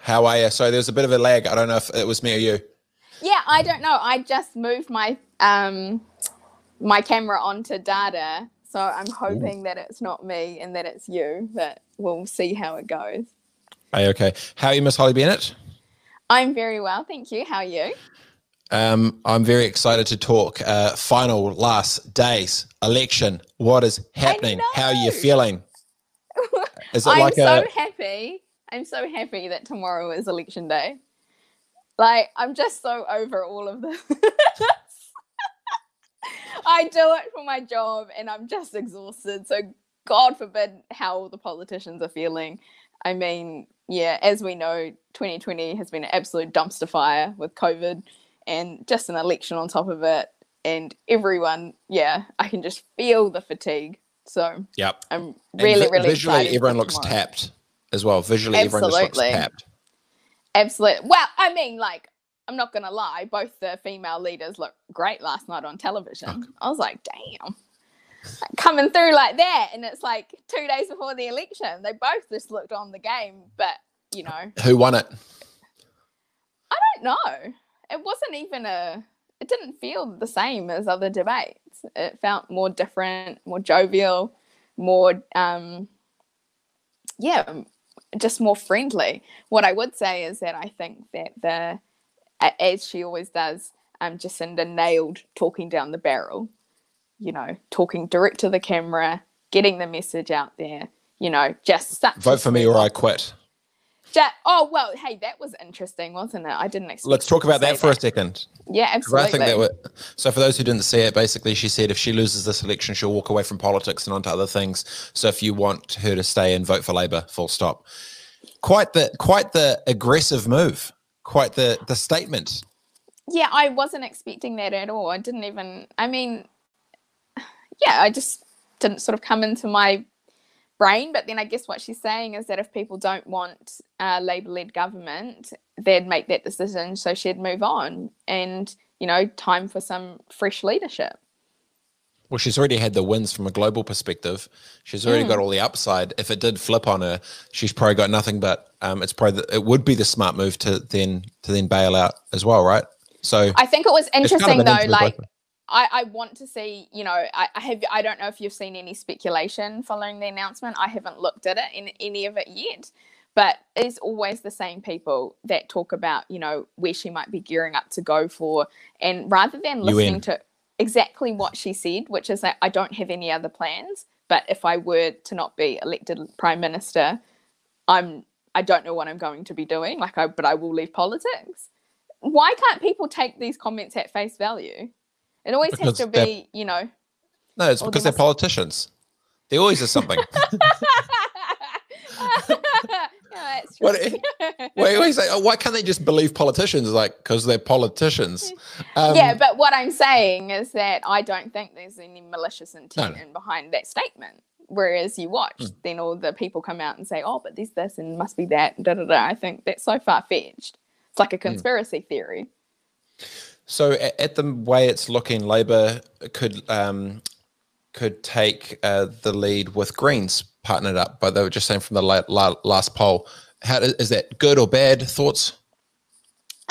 How are you? So there's a bit of a lag. I don't know if it was me or you. Yeah, I don't know. I just moved my um my camera onto data, so I'm hoping Ooh. that it's not me and that it's you. But we'll see how it goes. Hey, okay. How are you, Miss Holly Bennett? I'm very well, thank you. How are you? Um, I'm very excited to talk. Uh, final last days election. What is happening? How are you feeling? Is it I'm like so a... happy. I'm so happy that tomorrow is election day. Like I'm just so over all of this. I do it for my job and I'm just exhausted. So God forbid how the politicians are feeling. I mean, yeah, as we know, 2020 has been an absolute dumpster fire with COVID and just an election on top of it. And everyone, yeah, I can just feel the fatigue. So yep. I'm really, vi- really visually everyone looks tomorrow. tapped as well. Visually Absolutely. everyone just looks tapped. Absolutely. Well, I mean, like, I'm not gonna lie, both the female leaders looked great last night on television. Okay. I was like, damn. Coming through like that, and it's like two days before the election. They both just looked on the game, but you know. Who won it? I don't know. It wasn't even a it didn't feel the same as other debates. It felt more different, more jovial, more um, yeah, just more friendly. What I would say is that I think that the as she always does, um, Jacinda nailed talking down the barrel. You know, talking direct to the camera, getting the message out there. You know, just vote for me or I quit. Ja- oh well, hey, that was interesting, wasn't it? I didn't expect. Let's talk about that for that. a second. Yeah, absolutely. I think that were, so for those who didn't see it, basically, she said if she loses this election, she'll walk away from politics and onto other things. So if you want her to stay and vote for Labour, full stop. Quite the quite the aggressive move. Quite the the statement. Yeah, I wasn't expecting that at all. I didn't even. I mean, yeah, I just didn't sort of come into my brain. But then I guess what she's saying is that if people don't want a Labour led government, they'd make that decision. So she'd move on and, you know, time for some fresh leadership. Well, she's already had the wins from a global perspective. She's already mm. got all the upside. If it did flip on her, she's probably got nothing. But um, it's probably the, it would be the smart move to then to then bail out as well, right? So I think it was interesting kind of though. Like I, I want to see, you know, I, I have I don't know if you've seen any speculation following the announcement. I haven't looked at it in any of it yet. But it's always the same people that talk about, you know, where she might be gearing up to go for. And rather than listening UN. to exactly what she said, which is that I don't have any other plans, but if I were to not be elected prime minister, I'm I don't know what I'm going to be doing. Like I but I will leave politics. Why can't people take these comments at face value? It always because has to be, you know. No, it's because they're politicians. They always are something. yeah, what, wait, wait, say, oh, why can't they just believe politicians? Like, because they're politicians. Um, yeah, but what I'm saying is that I don't think there's any malicious intent no, no. behind that statement. Whereas you watch, mm. then all the people come out and say, "Oh, but there's this and must be that." Da da da. I think that's so far fetched. It's like a hmm. conspiracy mm. theory. So at the way it's looking, Labour could um, could take uh, the lead with Greens partnered up, but they were just saying from the la- la- last poll. How is that good or bad? Thoughts?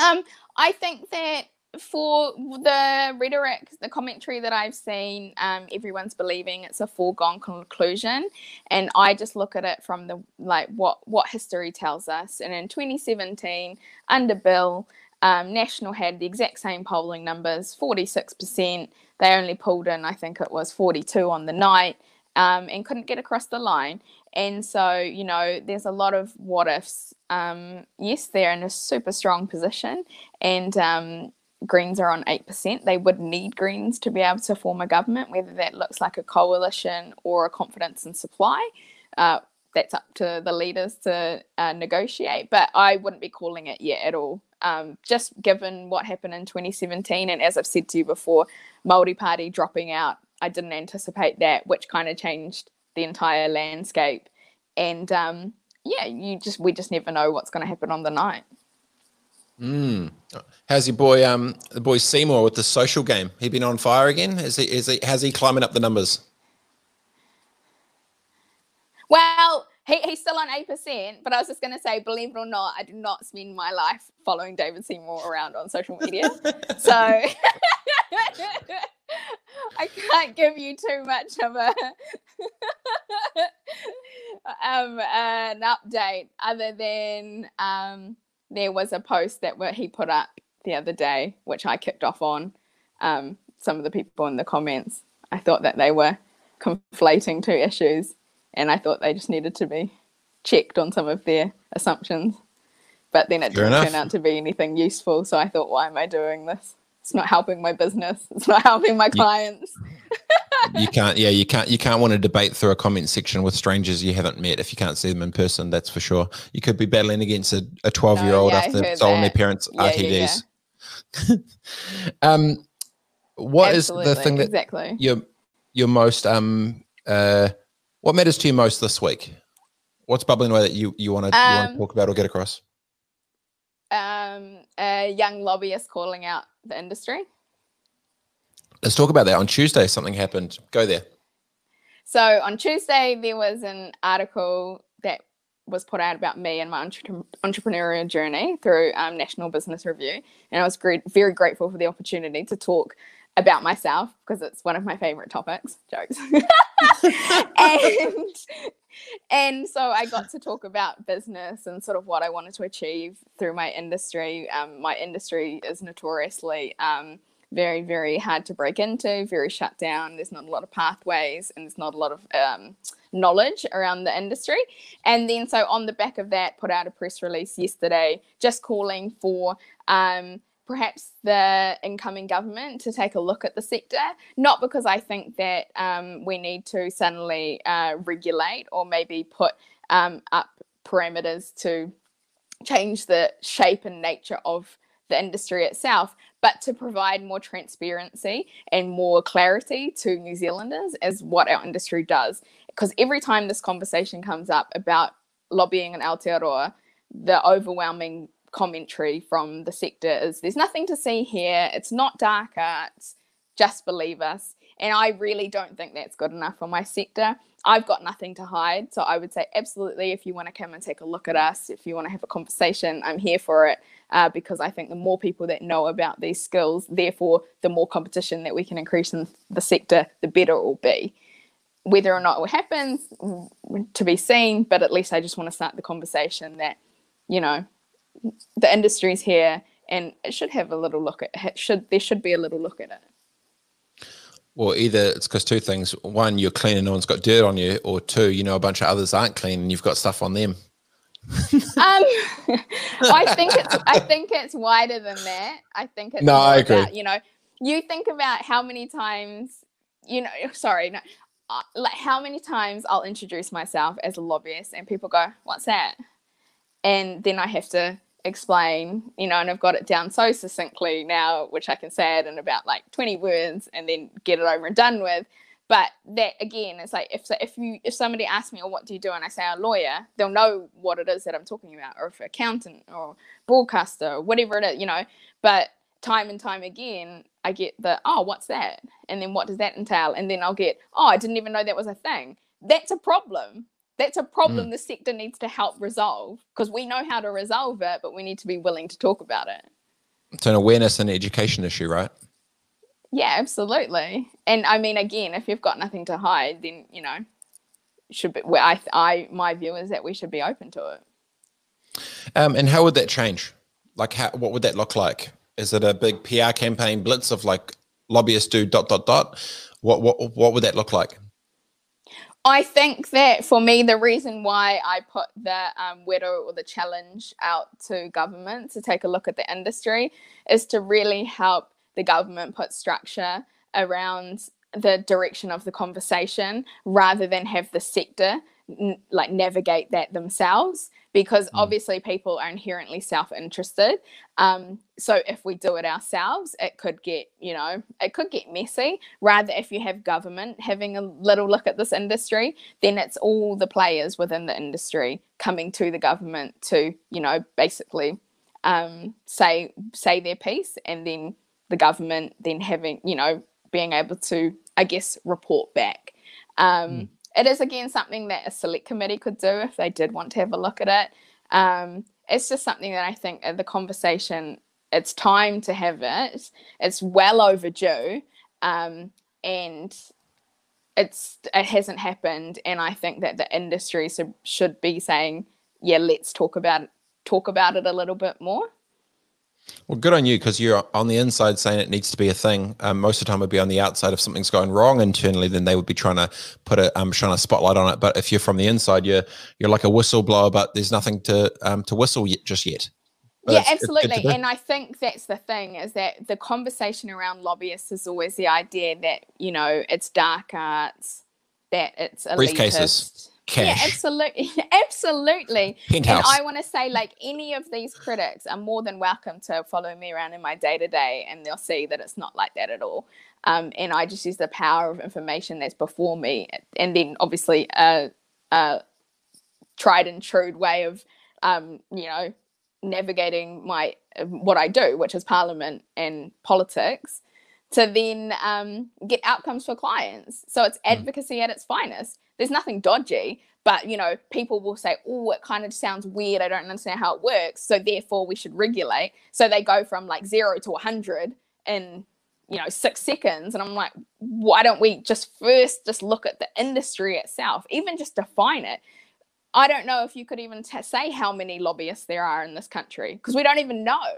Um, I think that for the rhetoric, the commentary that I've seen, um, everyone's believing it's a foregone conclusion, and I just look at it from the like what what history tells us. And in 2017, under Bill, um, National had the exact same polling numbers, 46%. They only pulled in, I think it was 42 on the night, um, and couldn't get across the line. And so, you know, there's a lot of what ifs. Um, yes, they're in a super strong position, and um, Greens are on 8%. They would need Greens to be able to form a government, whether that looks like a coalition or a confidence and supply. Uh, that's up to the leaders to uh, negotiate, but I wouldn't be calling it yet at all um, just given what happened in 2017. And as I've said to you before, Maori Party dropping out, I didn't anticipate that, which kind of changed the entire landscape. And um, yeah, you just we just never know what's going to happen on the night. Mm. How's your boy, um, the boy Seymour with the social game? He been on fire again? Is he, is he, has he climbing up the numbers? Well, he, he's still on 8%, but I was just going to say, believe it or not, I do not spend my life following David Seymour around on social media. so I can't give you too much of a um, an update other than um, there was a post that he put up the other day, which I kicked off on. Um, some of the people in the comments, I thought that they were conflating two issues and I thought they just needed to be checked on some of their assumptions. But then it Fair didn't enough. turn out to be anything useful. So I thought, why am I doing this? It's not helping my business. It's not helping my clients. You, you can't, yeah, you can't, you can't want to debate through a comment section with strangers you haven't met if you can't see them in person. That's for sure. You could be battling against a, a 12 year old after stolen their parents' yeah, RTDs. Yeah. um, what Absolutely, is the thing that exactly you're, you're most, um, uh, what matters to you most this week? What's bubbling away that you you want to um, talk about or get across? Um, a young lobbyist calling out the industry. Let's talk about that. On Tuesday, something happened. Go there. So on Tuesday, there was an article that was put out about me and my entre- entrepreneurial journey through um, National Business Review, and I was great, very grateful for the opportunity to talk about myself because it's one of my favorite topics. Jokes. and and so I got to talk about business and sort of what I wanted to achieve through my industry. Um, my industry is notoriously um, very, very hard to break into, very shut down. There's not a lot of pathways and there's not a lot of um, knowledge around the industry. And then, so on the back of that, put out a press release yesterday just calling for um, perhaps the incoming government to take a look at the sector, not because I think that um, we need to suddenly uh, regulate or maybe put um, up parameters to change the shape and nature of the industry itself, but to provide more transparency and more clarity to New Zealanders as what our industry does. Because every time this conversation comes up about lobbying in Aotearoa, the overwhelming commentary from the sector is there's nothing to see here. It's not dark arts. Just believe us. And I really don't think that's good enough for my sector. I've got nothing to hide. So I would say, absolutely, if you want to come and take a look at us, if you want to have a conversation, I'm here for it uh, because I think the more people that know about these skills, therefore, the more competition that we can increase in the sector, the better it will be. Whether or not it will happen, to be seen, but at least I just want to start the conversation that, you know, the industry's here and it should have a little look at it should there should be a little look at it. Well either it's because two things. One you're clean and no one's got dirt on you or two you know a bunch of others aren't clean and you've got stuff on them. Um i think it's i think it's wider than that. I think it's no i agree. about, you know you think about how many times you know sorry no uh, like how many times i'll introduce myself as a lobbyist and people go what's that? And then i have to explain, you know, and I've got it down so succinctly now, which I can say it in about like 20 words and then get it over and done with. But that again, it's like if if you if somebody asks me, "Oh, what do you do?" and I say, a lawyer," they'll know what it is that I'm talking about, or if accountant or broadcaster or whatever it is, you know. But time and time again, I get the, "Oh, what's that?" and then what does that entail? And then I'll get, "Oh, I didn't even know that was a thing." That's a problem that's a problem mm. the sector needs to help resolve because we know how to resolve it, but we need to be willing to talk about it. It's an awareness and education issue, right? Yeah, absolutely. And I mean, again, if you've got nothing to hide, then you know, should be. Well, I, I, my view is that we should be open to it. Um, and how would that change? Like, how, what would that look like? Is it a big PR campaign blitz of like lobbyists do dot dot dot? What what what would that look like? I think that for me, the reason why I put the um, widow or the challenge out to government to take a look at the industry is to really help the government put structure around the direction of the conversation rather than have the sector n- like navigate that themselves because mm. obviously people are inherently self-interested um, so if we do it ourselves it could get you know it could get messy. Rather if you have government having a little look at this industry then it's all the players within the industry coming to the government to you know basically um, say say their piece and then the government then having you know being able to i guess report back. Um, mm it is again something that a select committee could do if they did want to have a look at it. Um, it's just something that I think the conversation. It's time to have it. It's well overdue, um, and it's it hasn't happened. And I think that the industry should be saying, "Yeah, let's talk about it, talk about it a little bit more." Well, good on you because you're on the inside saying it needs to be a thing. Um, most of the time, would be on the outside if something's going wrong internally. Then they would be trying to put a um, shine a spotlight on it. But if you're from the inside, you're you're like a whistleblower, but there's nothing to um, to whistle yet, just yet. But yeah, it's, absolutely. It's and I think that's the thing is that the conversation around lobbyists is always the idea that you know it's dark arts, that it's elitist. briefcases cash. Yeah, absolutely, absolutely. Penthouse. And I want to say, like any of these critics are more than welcome to follow me around in my day to day, and they'll see that it's not like that at all. Um, and I just use the power of information that's before me, and then obviously a, a tried and true way of, um, you know, navigating my what I do, which is Parliament and politics to then um, get outcomes for clients. So it's hmm. advocacy mm. at its finest there's nothing dodgy but you know people will say oh it kind of sounds weird. I don't understand how it works. So therefore we should regulate. So they go from like zero to 100 in you know six seconds and i'm like why don't we just first just look at the industry itself even just define it? I don't know if you could even t- say how many lobbyists there are in this country because we don't even know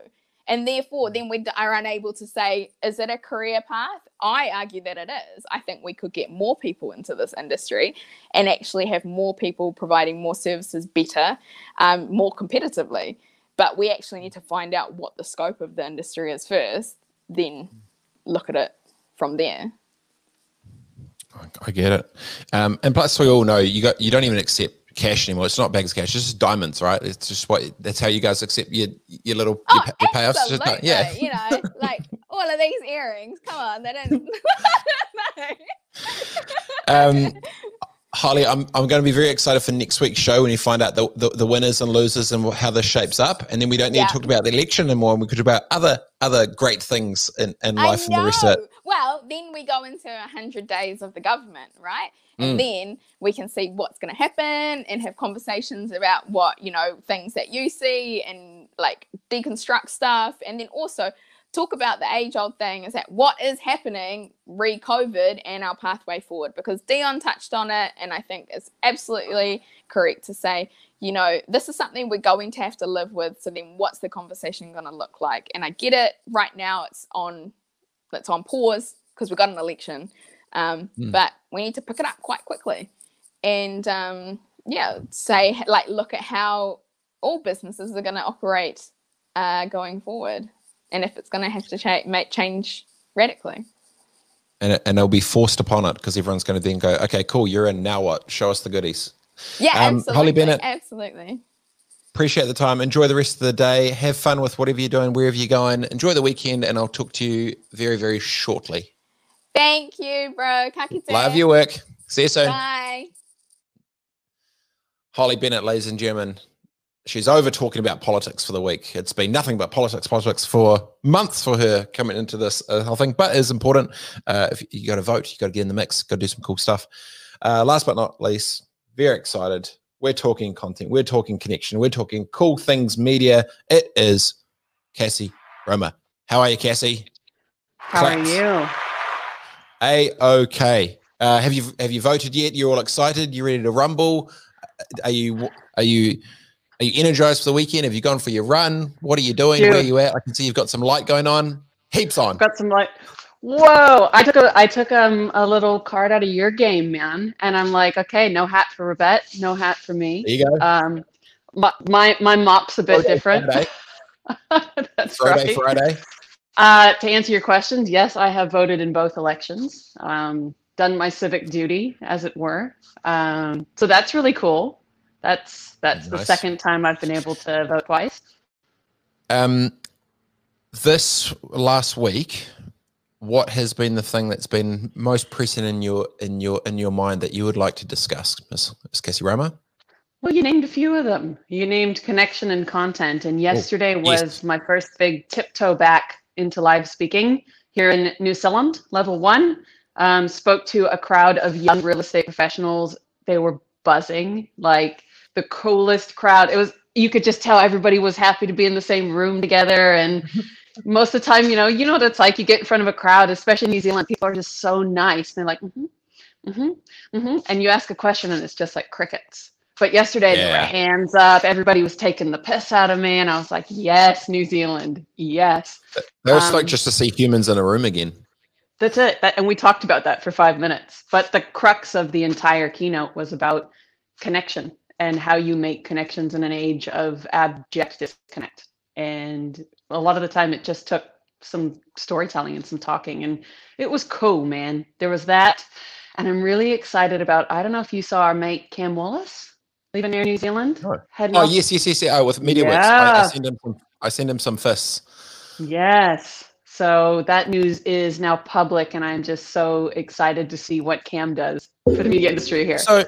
and therefore then we are unable to say is it a career path? I argue that it is. I think we could get more people into this industry and actually have more people providing more services better um, more competitively. But we actually need to find out what the scope of the industry is first then look at it from there. I get it, um, and plus we all know you got you don't even accept cash anymore. It's not bags of cash. It's just diamonds, right? It's just what that's how you guys accept your your little oh, your, your payoffs. Just, yeah, you know, like all of these earrings. Come on, they don't. um, Holly, I'm, I'm going to be very excited for next week's show when you find out the, the, the winners and losers and how this shapes up. And then we don't need yeah. to talk about the election anymore. And we could talk about other other great things in, in life and the rest of it. Well, then we go into 100 days of the government, right? And mm. then we can see what's going to happen and have conversations about what, you know, things that you see and like deconstruct stuff. And then also talk about the age old thing is that what is happening re COVID and our pathway forward because Dion touched on it and I think it's absolutely correct to say you know this is something we're going to have to live with so then what's the conversation going to look like and I get it right now it's on it's on pause because we've got an election um, mm. but we need to pick it up quite quickly and um, yeah say like look at how all businesses are going to operate uh, going forward and if it's going to have to cha- make change radically. And, it, and they'll be forced upon it because everyone's going to then go, okay, cool, you're in. Now what? Show us the goodies. Yeah, um, absolutely. Holly Bennett, absolutely. Appreciate the time. Enjoy the rest of the day. Have fun with whatever you're doing, wherever you're going. Enjoy the weekend, and I'll talk to you very, very shortly. Thank you, bro. Love your work. See you soon. Bye. Holly Bennett, ladies and gentlemen she's over talking about politics for the week. It's been nothing but politics, politics for months for her coming into this uh, whole thing. But it's important. Uh, if you got to vote, you got to get in the mix, got to do some cool stuff. Uh, last but not least, very excited. We're talking content. We're talking connection. We're talking cool things media. It is Cassie Roma. How are you, Cassie? How Claps. are you? A okay. Uh, have you have you voted yet? You're all excited. You're ready to rumble? Are you are you are you energized for the weekend? Have you gone for your run? What are you doing? Dude. Where are you at? I can see you've got some light going on. Heaps on. Got some light. Whoa! I took a I took um a little card out of your game, man, and I'm like, okay, no hat for Rebet, no hat for me. There you go. Um, my my, my mop's a bit different. Friday. That's Friday, right. Friday. Uh, to answer your questions, yes, I have voted in both elections. Um, done my civic duty, as it were. Um, so that's really cool. That's that's nice. the second time I've been able to vote twice. Um, this last week, what has been the thing that's been most pressing in your in your in your mind that you would like to discuss, Miss, Miss Cassie Roma? Well, you named a few of them. You named connection and content, and oh, yesterday oh, was my first big tiptoe back into live speaking here in New Zealand, level one. Um, spoke to a crowd of young real estate professionals they were buzzing like the coolest crowd. It was you could just tell everybody was happy to be in the same room together and most of the time, you know, you know what it's like. You get in front of a crowd, especially in New Zealand, people are just so nice. They're like, mm-hmm, mm-hmm, mm-hmm. And you ask a question and it's just like crickets. But yesterday, yeah. there were hands up. Everybody was taking the piss out of me. And I was like, yes, New Zealand. Yes. Was um, like just to see humans in a room again. That's it. That, and we talked about that for five minutes. But the crux of the entire keynote was about connection and how you make connections in an age of abject disconnect. And a lot of the time, it just took some storytelling and some talking. And it was cool, man. There was that. And I'm really excited about, I don't know if you saw our mate Cam Wallace leaving Air New Zealand. Oh, oh yes, yes, yes, yeah. Oh, with MediaWorks, yeah. I, I send him some. I send him some fists. Yes. So that news is now public, and I'm just so excited to see what Cam does for the media industry here. So,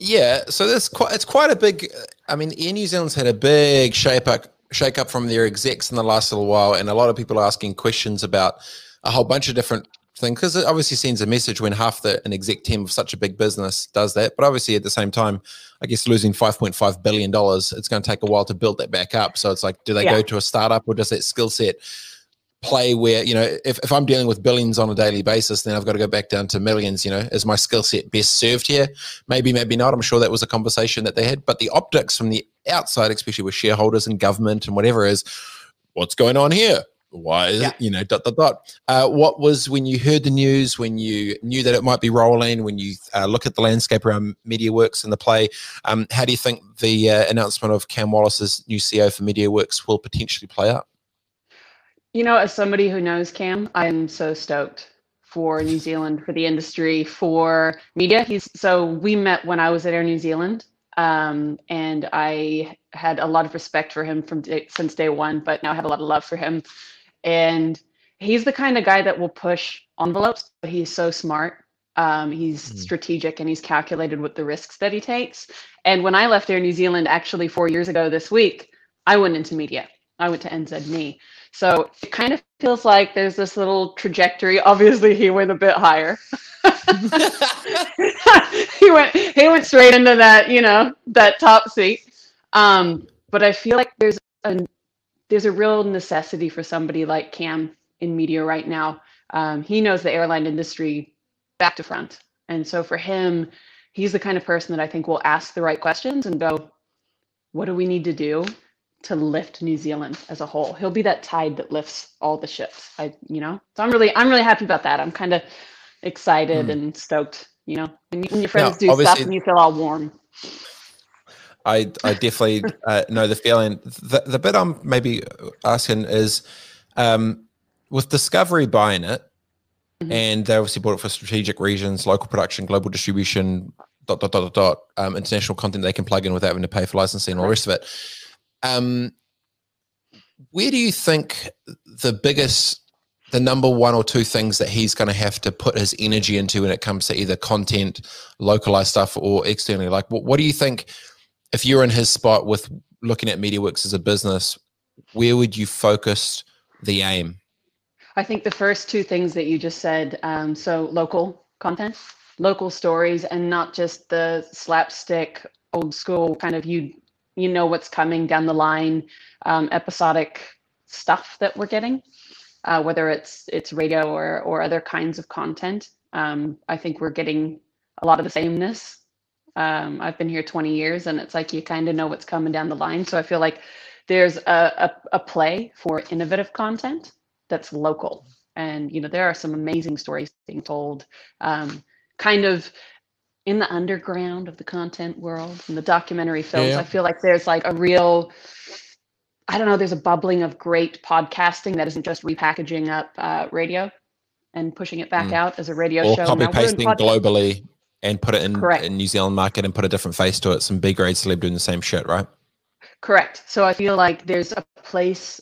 yeah, so this quite it's quite a big. I mean, Air New Zealand's had a big shape up, shake up from their execs in the last little while, and a lot of people are asking questions about a whole bunch of different thing because it obviously sends a message when half the an exec team of such a big business does that. But obviously, at the same time, I guess losing five point five billion dollars, it's going to take a while to build that back up. So it's like, do they yeah. go to a startup or does that skill set play where you know if, if i'm dealing with billions on a daily basis then i've got to go back down to millions you know is my skill set best served here maybe maybe not i'm sure that was a conversation that they had but the optics from the outside especially with shareholders and government and whatever is what's going on here why is yeah. it, you know, dot, dot, dot. Uh, what was when you heard the news, when you knew that it might be rolling, when you uh, look at the landscape around MediaWorks and the play, um, how do you think the uh, announcement of Cam Wallace's new CEO for MediaWorks will potentially play out? You know, as somebody who knows Cam, I'm so stoked for New Zealand, for the industry, for media. He's so we met when I was at Air New Zealand, um, and I had a lot of respect for him from day, since day one, but now I have a lot of love for him and he's the kind of guy that will push envelopes but he's so smart. Um, he's mm. strategic and he's calculated with the risks that he takes. And when i left air new zealand actually four years ago this week i went into media. I went to nzme so it kind of feels like there's this little trajectory. Obviously he went a bit higher. He went he went straight into that you know that top seat. Um, but i feel like there's a there's a real necessity for somebody like Cam in media right now. Um, he knows the airline industry back to front. And so for him, he's the kind of person that I think will ask the right questions and go, what do we need to do to lift New Zealand as a whole? He'll be that tide that lifts all the ships. I, you know, so I'm really, I'm really happy about that. I'm kind of excited mm. and stoked, you know, when, when your friends now, do stuff and you feel all warm. I I definitely uh, know the feeling. The, the bit I'm maybe asking is, um, with Discovery buying it, mm-hmm. and they obviously bought it for strategic regions, local production, global distribution, dot dot dot dot dot, um, international content they can plug in without having to pay for licensing and all the rest of it. Um, where do you think the biggest the number one or two things that he's going to have to put his energy into when it comes to either content, localized stuff, or externally? Like, what, what do you think if you're in his spot with looking at MediaWorks as a business, where would you focus the aim? I think the first two things that you just said, um, so local content, local stories, and not just the slapstick, old school kind of you you know what's coming down the line, um, episodic stuff that we're getting, uh, whether it's it's radio or or other kinds of content. Um, I think we're getting a lot of the sameness um, I've been here 20 years and it's like you kind of know what's coming down the line. So I feel like there's a, a, a, play for innovative content that's local. And, you know, there are some amazing stories being told, um, kind of in the underground of the content world and the documentary films. Yeah. I feel like there's like a real, I don't know, there's a bubbling of great podcasting that isn't just repackaging up uh, radio and pushing it back mm. out as a radio or show. Copy pasting globally and put it in, in New Zealand market and put a different face to it. Some big grade celeb doing the same shit, right? Correct. So I feel like there's a place,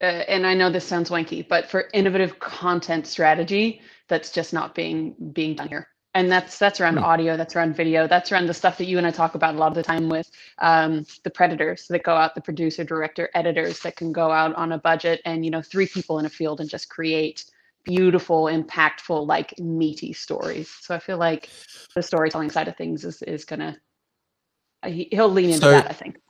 uh, and I know this sounds wanky, but for innovative content strategy that's just not being being done here. And that's that's around hmm. audio, that's around video, that's around the stuff that you and I talk about a lot of the time with um, the preditors that go out, the producer, director, editors that can go out on a budget and you know three people in a field and just create beautiful, impactful, like meaty stories. So I feel like the storytelling side of things is is gonna uh, he'll lean into so, that. I think.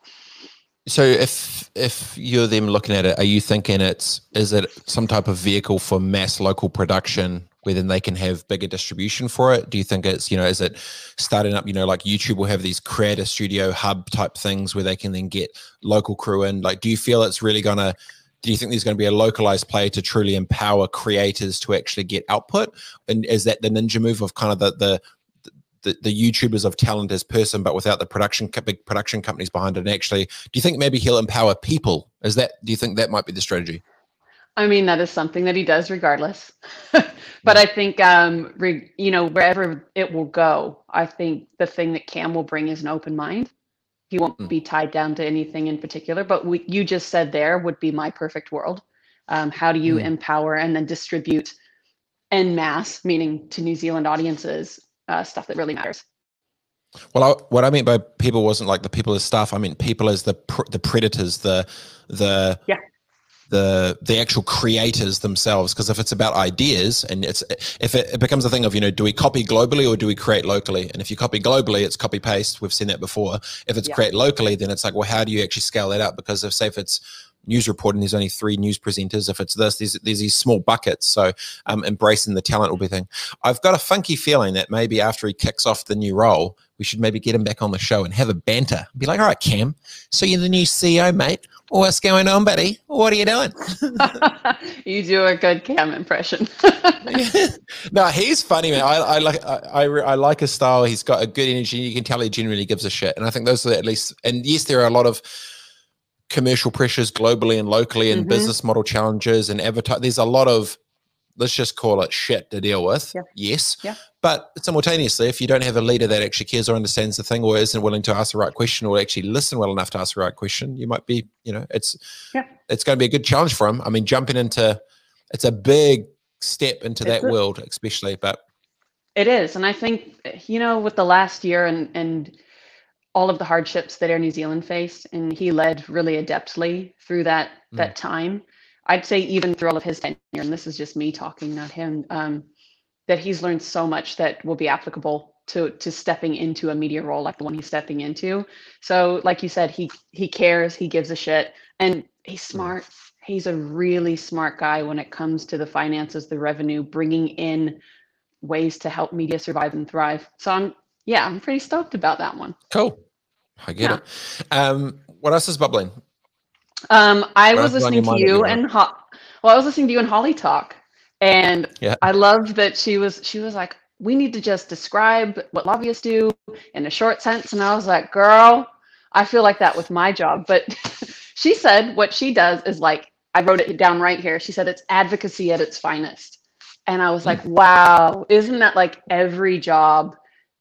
So if if you're them looking at it, are you thinking it's is it some type of vehicle for mass local production where then they can have bigger distribution for it? Do you think it's, you know, is it starting up, you know, like YouTube will have these creator studio hub type things where they can then get local crew in? Like, do you feel it's really gonna do you think there's going to be a localized play to truly empower creators to actually get output? And is that the ninja move of kind of the the the, the YouTubers of talent as person, but without the production big production companies behind it. And actually, do you think maybe he'll empower people? Is that do you think that might be the strategy? I mean, that is something that he does regardless. but I think, um, re, you know, wherever it will go, I think the thing that Cam will bring is an open mind. He won't mm. be tied down to anything in particular. But what you just said there would be my perfect world. Um, how do you mm. empower and then distribute en masse, meaning to New Zealand audiences, uh, stuff that really matters. Well, I, what I meant by people wasn't like the people as stuff. I meant people as the pr- the preditors, the the yeah. The the actual creators themselves. Because if it's about ideas, and it's if it, it, becomes a thing of you know, do we copy globally or do we create locally? And if you copy globally, it's copy paste. We've seen that before. If it's yeah. create locally, then it's like, well, how do you actually scale that up? Because if say if it's news reporting, there's only three news presenters. If it's this, there's, there's these small buckets. So um, embracing the talent will be thing. I've got a funky feeling that maybe after he kicks off the new role, we should maybe get him back on the show and have a banter. Be like, all right, Cam, so you're the new CEO, mate. What's going on, buddy? What are you doing? you do a good Cam impression. no, he's funny, man. I, I like I, I, I like his style. He's got a good energy. You can tell he genuinely gives a shit. And I think those are at least. And yes, there are a lot of commercial pressures globally and locally and mm-hmm. business model challenges and advertise there's a lot of let's just call it shit to deal with yeah. yes yeah. but simultaneously if you don't have a leader that actually cares or understands the thing or isn't willing to ask the right question or actually listen well enough to ask the right question you might be you know it's yeah. it's going to be a good challenge for him i mean jumping into it's a big step into it's that a, world especially but it is and i think you know with the last year and and all of the hardships that Air New Zealand faced, and he led really adeptly through that mm. that time. I'd say even through all of his tenure, and this is just me talking, not him, um, that he's learned so much that will be applicable to to stepping into a media role like the one he's stepping into. So, like you said, he he cares, he gives a shit, and he's mm. smart. He's a really smart guy when it comes to the finances, the revenue, bringing in ways to help media survive and thrive. So I'm yeah, I'm pretty stoked about that one. Cool. I get yeah. it. Um, what else is bubbling? Um, I what was listening to you and Ho- well, I was listening to you and Holly talk, and yeah. I loved that she was she was like, we need to just describe what lobbyists do in a short sense, and I was like, girl, I feel like that with my job, but she said what she does is like I wrote it down right here. She said it's advocacy at its finest, and I was like, mm. wow, isn't that like every job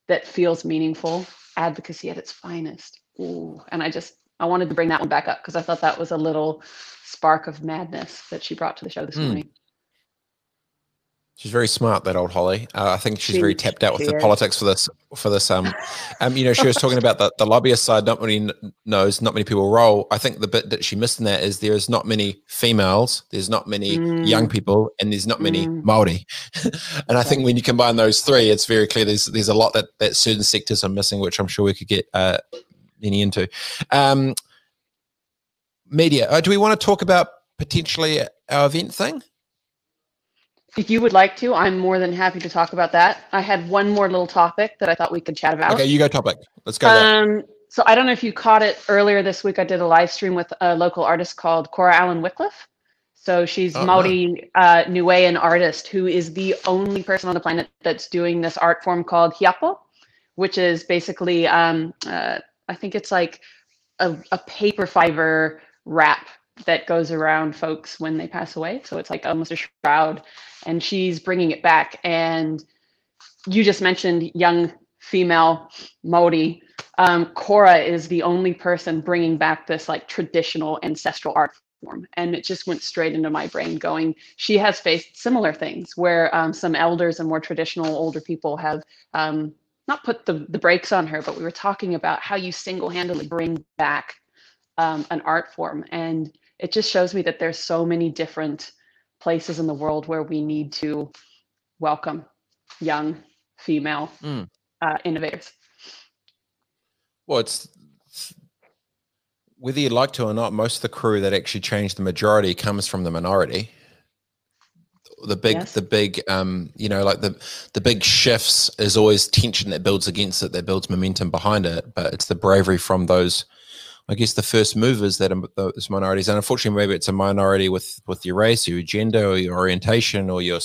that feels meaningful? Advocacy at its finest. Ooh, and I just I wanted to bring that one back up because I thought that was a little spark of madness that she brought to the show this mm. morning. She's very smart, that old Holly. Uh, I think she's she very tapped out with the politics for this. For this, um, um, you know, she was talking about the, the lobbyist side. Not many knows, not many people roll. I think the bit that she missed in that is there is not many females, there's not many mm. young people, and there's not many mm. Maori. and I think when you combine those three, it's very clear there's there's a lot that that certain sectors are missing, which I'm sure we could get uh, any into. Um, media. Uh, do we want to talk about potentially our event thing? If you would like to, I'm more than happy to talk about that. I had one more little topic that I thought we could chat about. Okay, you go topic. Let's go. Um, so I don't know if you caught it earlier this week. I did a live stream with a local artist called Cora Allan Wickliffe. So she's oh, Maori uh, Niuean artist who is the only person on the planet that's doing this art form called hiapo, which is basically, um, uh, I think it's like a, a paper fiber wrap that goes around folks when they pass away. So it's like almost a shroud, and she's bringing it back. And you just mentioned young female Maori. Um, Cora is the only person bringing back this like traditional ancestral art form. And it just went straight into my brain going, she has faced similar things where um, some elders and more traditional older people have um, not put the, the brakes on her, but we were talking about how you single handedly bring back um, an art form. And it just shows me that there's so many different places in the world where we need to welcome young female mm. uh, innovators. Well, it's whether you like to or not, most of the crew that actually changed the majority comes from the minority. The big, yes. the big, um, you know, like the the big shifts is always tension that builds against it, that builds momentum behind it. But it's the bravery from those, I guess, the first movers that those minorities. And unfortunately, maybe it's a minority with with your race, your gender, or your orientation, or your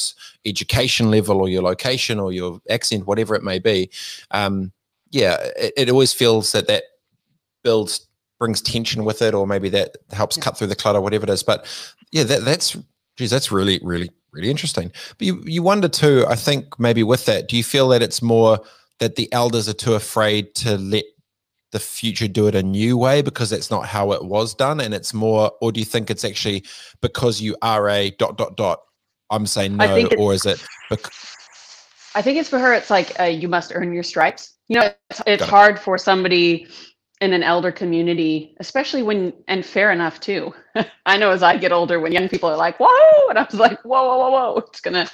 education level, or your location, or your accent, whatever it may be. Um, yeah, it, it always feels that that builds brings tension with it, or maybe that helps yeah. cut through the clutter, whatever it is. But yeah, that, that's geez, that's really, really, really interesting. But you, you wonder too, I think maybe with that, do you feel that it's more that the elders are too afraid to let the future do it a new way because that's not how it was done and it's more or do you think it's actually because you are a dot dot dot i'm saying no or is it bec- i think it's for her it's like uh, you must earn your stripes you know it's, it's hard for somebody in an elder community, especially when, and fair enough too. I know as I get older, when young people are like, whoa, and I was like, whoa, whoa, whoa, whoa, it's gonna,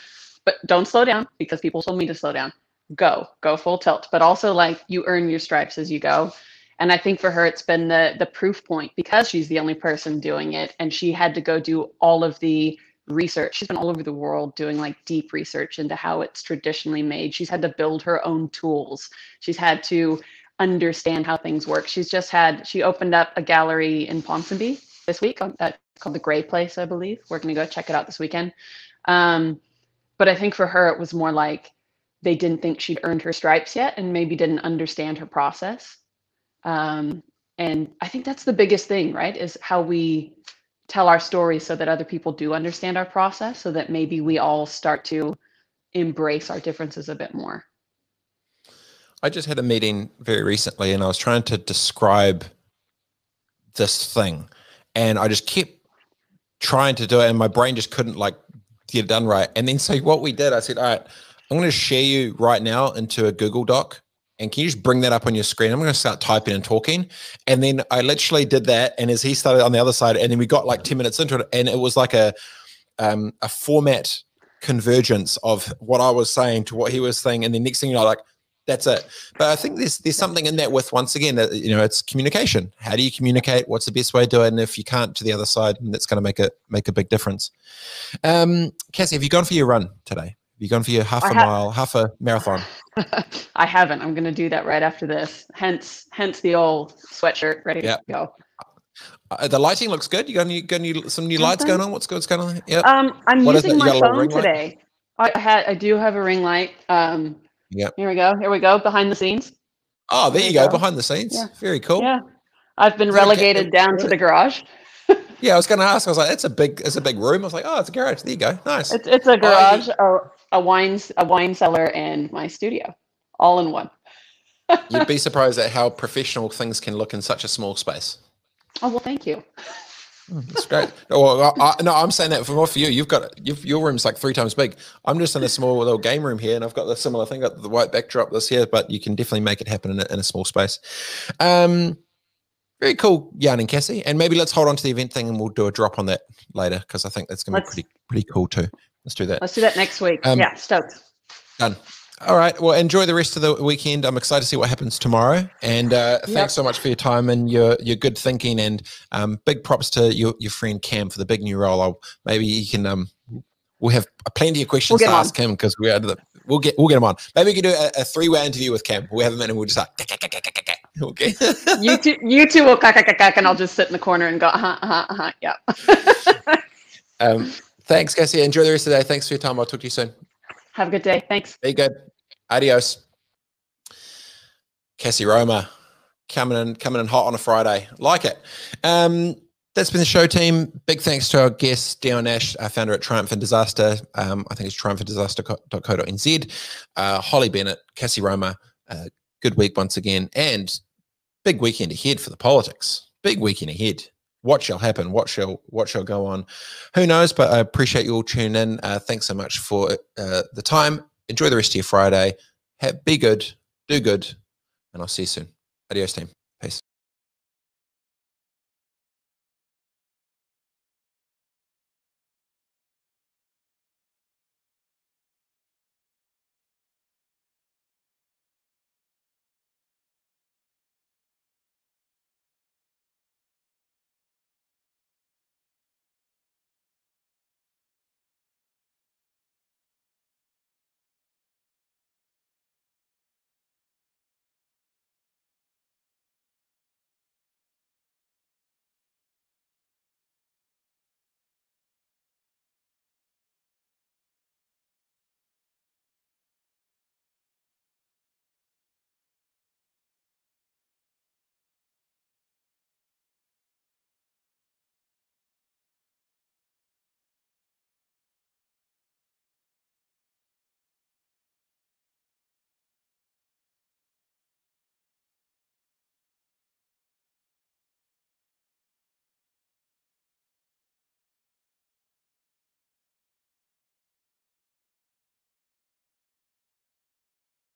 but don't slow down because people told me to slow down. Go, go full tilt, but also like you earn your stripes as you go. And I think for her, it's been the the proof point because she's the only person doing it, and she had to go do all of the research. She's been all over the world doing like deep research into how it's traditionally made. She's had to build her own tools. She's had to understand how things work. She's just had she opened up a gallery in Ponsonby this week on that called the Gray Place, I believe. We're gonna go check it out this weekend. Um, but I think for her it was more like they didn't think she'd earned her stripes yet and maybe didn't understand her process. Um, and I think that's the biggest thing, right? Is how we tell our stories so that other people do understand our process so that maybe we all start to embrace our differences a bit more. I just had a meeting very recently and I was trying to describe this thing and I just kept trying to do it and my brain just couldn't like get it done right. And then so what we did, I said, all right, I'm going to share you right now into a Google Doc. And can you just bring that up on your screen? I'm going to start typing and talking. And then I literally did that. And as he started on the other side, and then we got like 10 minutes into it, and it was like a um, a format convergence of what I was saying to what he was saying. And the next thing you know, like that's it. But I think there's there's something in that with once again, that, you know, it's communication. How do you communicate? What's the best way to do it? And if you can't to the other side, that's going to make it make a big difference. Um, Cassie, have you gone for your run today? You gone for your half I a mile, half a marathon? I haven't. I'm going to do that right after this. Hence, hence the old sweatshirt ready yep. to go. Uh, the lighting looks good. You got any, got any some new lights going on? What's, what's going on? Yeah. Um, I'm what using my phone today. I had I do have a ring light. Um, yeah. Here we go. Here we go. Behind the scenes. Oh, there, there you go. go. Behind the scenes. Yeah. Very cool. Yeah. I've been relegated okay. down to the garage. yeah, I was going to ask. I was like, "It's a big, it's a big room." I was like, "Oh, it's a garage." There you go. Nice. It's, it's a garage, oh, a, wine, a wine cellar, and my studio, all in one. You'd be surprised at how professional things can look in such a small space. Oh well, thank you. That's great. Well, I, I, no, I'm saying that for more for you. You've got you've, your room's like three times big. I'm just in a small little game room here, and I've got the similar thing, got the white backdrop this here, but you can definitely make it happen in a, in a small space. Um, very cool, Jan and Cassie. And maybe let's hold on to the event thing, and we'll do a drop on that later because I think that's going to be pretty pretty cool too. Let's do that. Let's do that next week. Um, yeah, stoked. Done. All right. Well, enjoy the rest of the weekend. I'm excited to see what happens tomorrow. And uh, yep. thanks so much for your time and your your good thinking. And um, big props to your, your friend Cam for the big new role. I'll, maybe you can um, we'll have plenty of questions we'll to ask him because we are the, we'll get we'll get him on. Maybe we can do a, a three way interview with Cam. We'll have him in and we'll just like okay. you two you two will cack and I'll just sit in the corner and go uh huh uh huh yeah. um, thanks, Cassie. Enjoy the rest of the day. Thanks for your time. I'll talk to you soon. Have a good day. Thanks. Be good. Adios. Cassie Roma coming in, coming in hot on a Friday. Like it. Um, that's been the show team. Big thanks to our guest, Dion Nash, our founder at Triumph and Disaster. Um, I think it's triumphanddisaster.co.nz. Uh, Holly Bennett, Cassie Roma. Uh, good week once again. And big weekend ahead for the politics. Big weekend ahead what shall happen what shall what shall go on. Who knows but i appreciate you all tuning in. Uh, thanks so much for uh, the time. Enjoy the rest of your friday. Have, be good do good and i'll see you soon. Adios team. Peace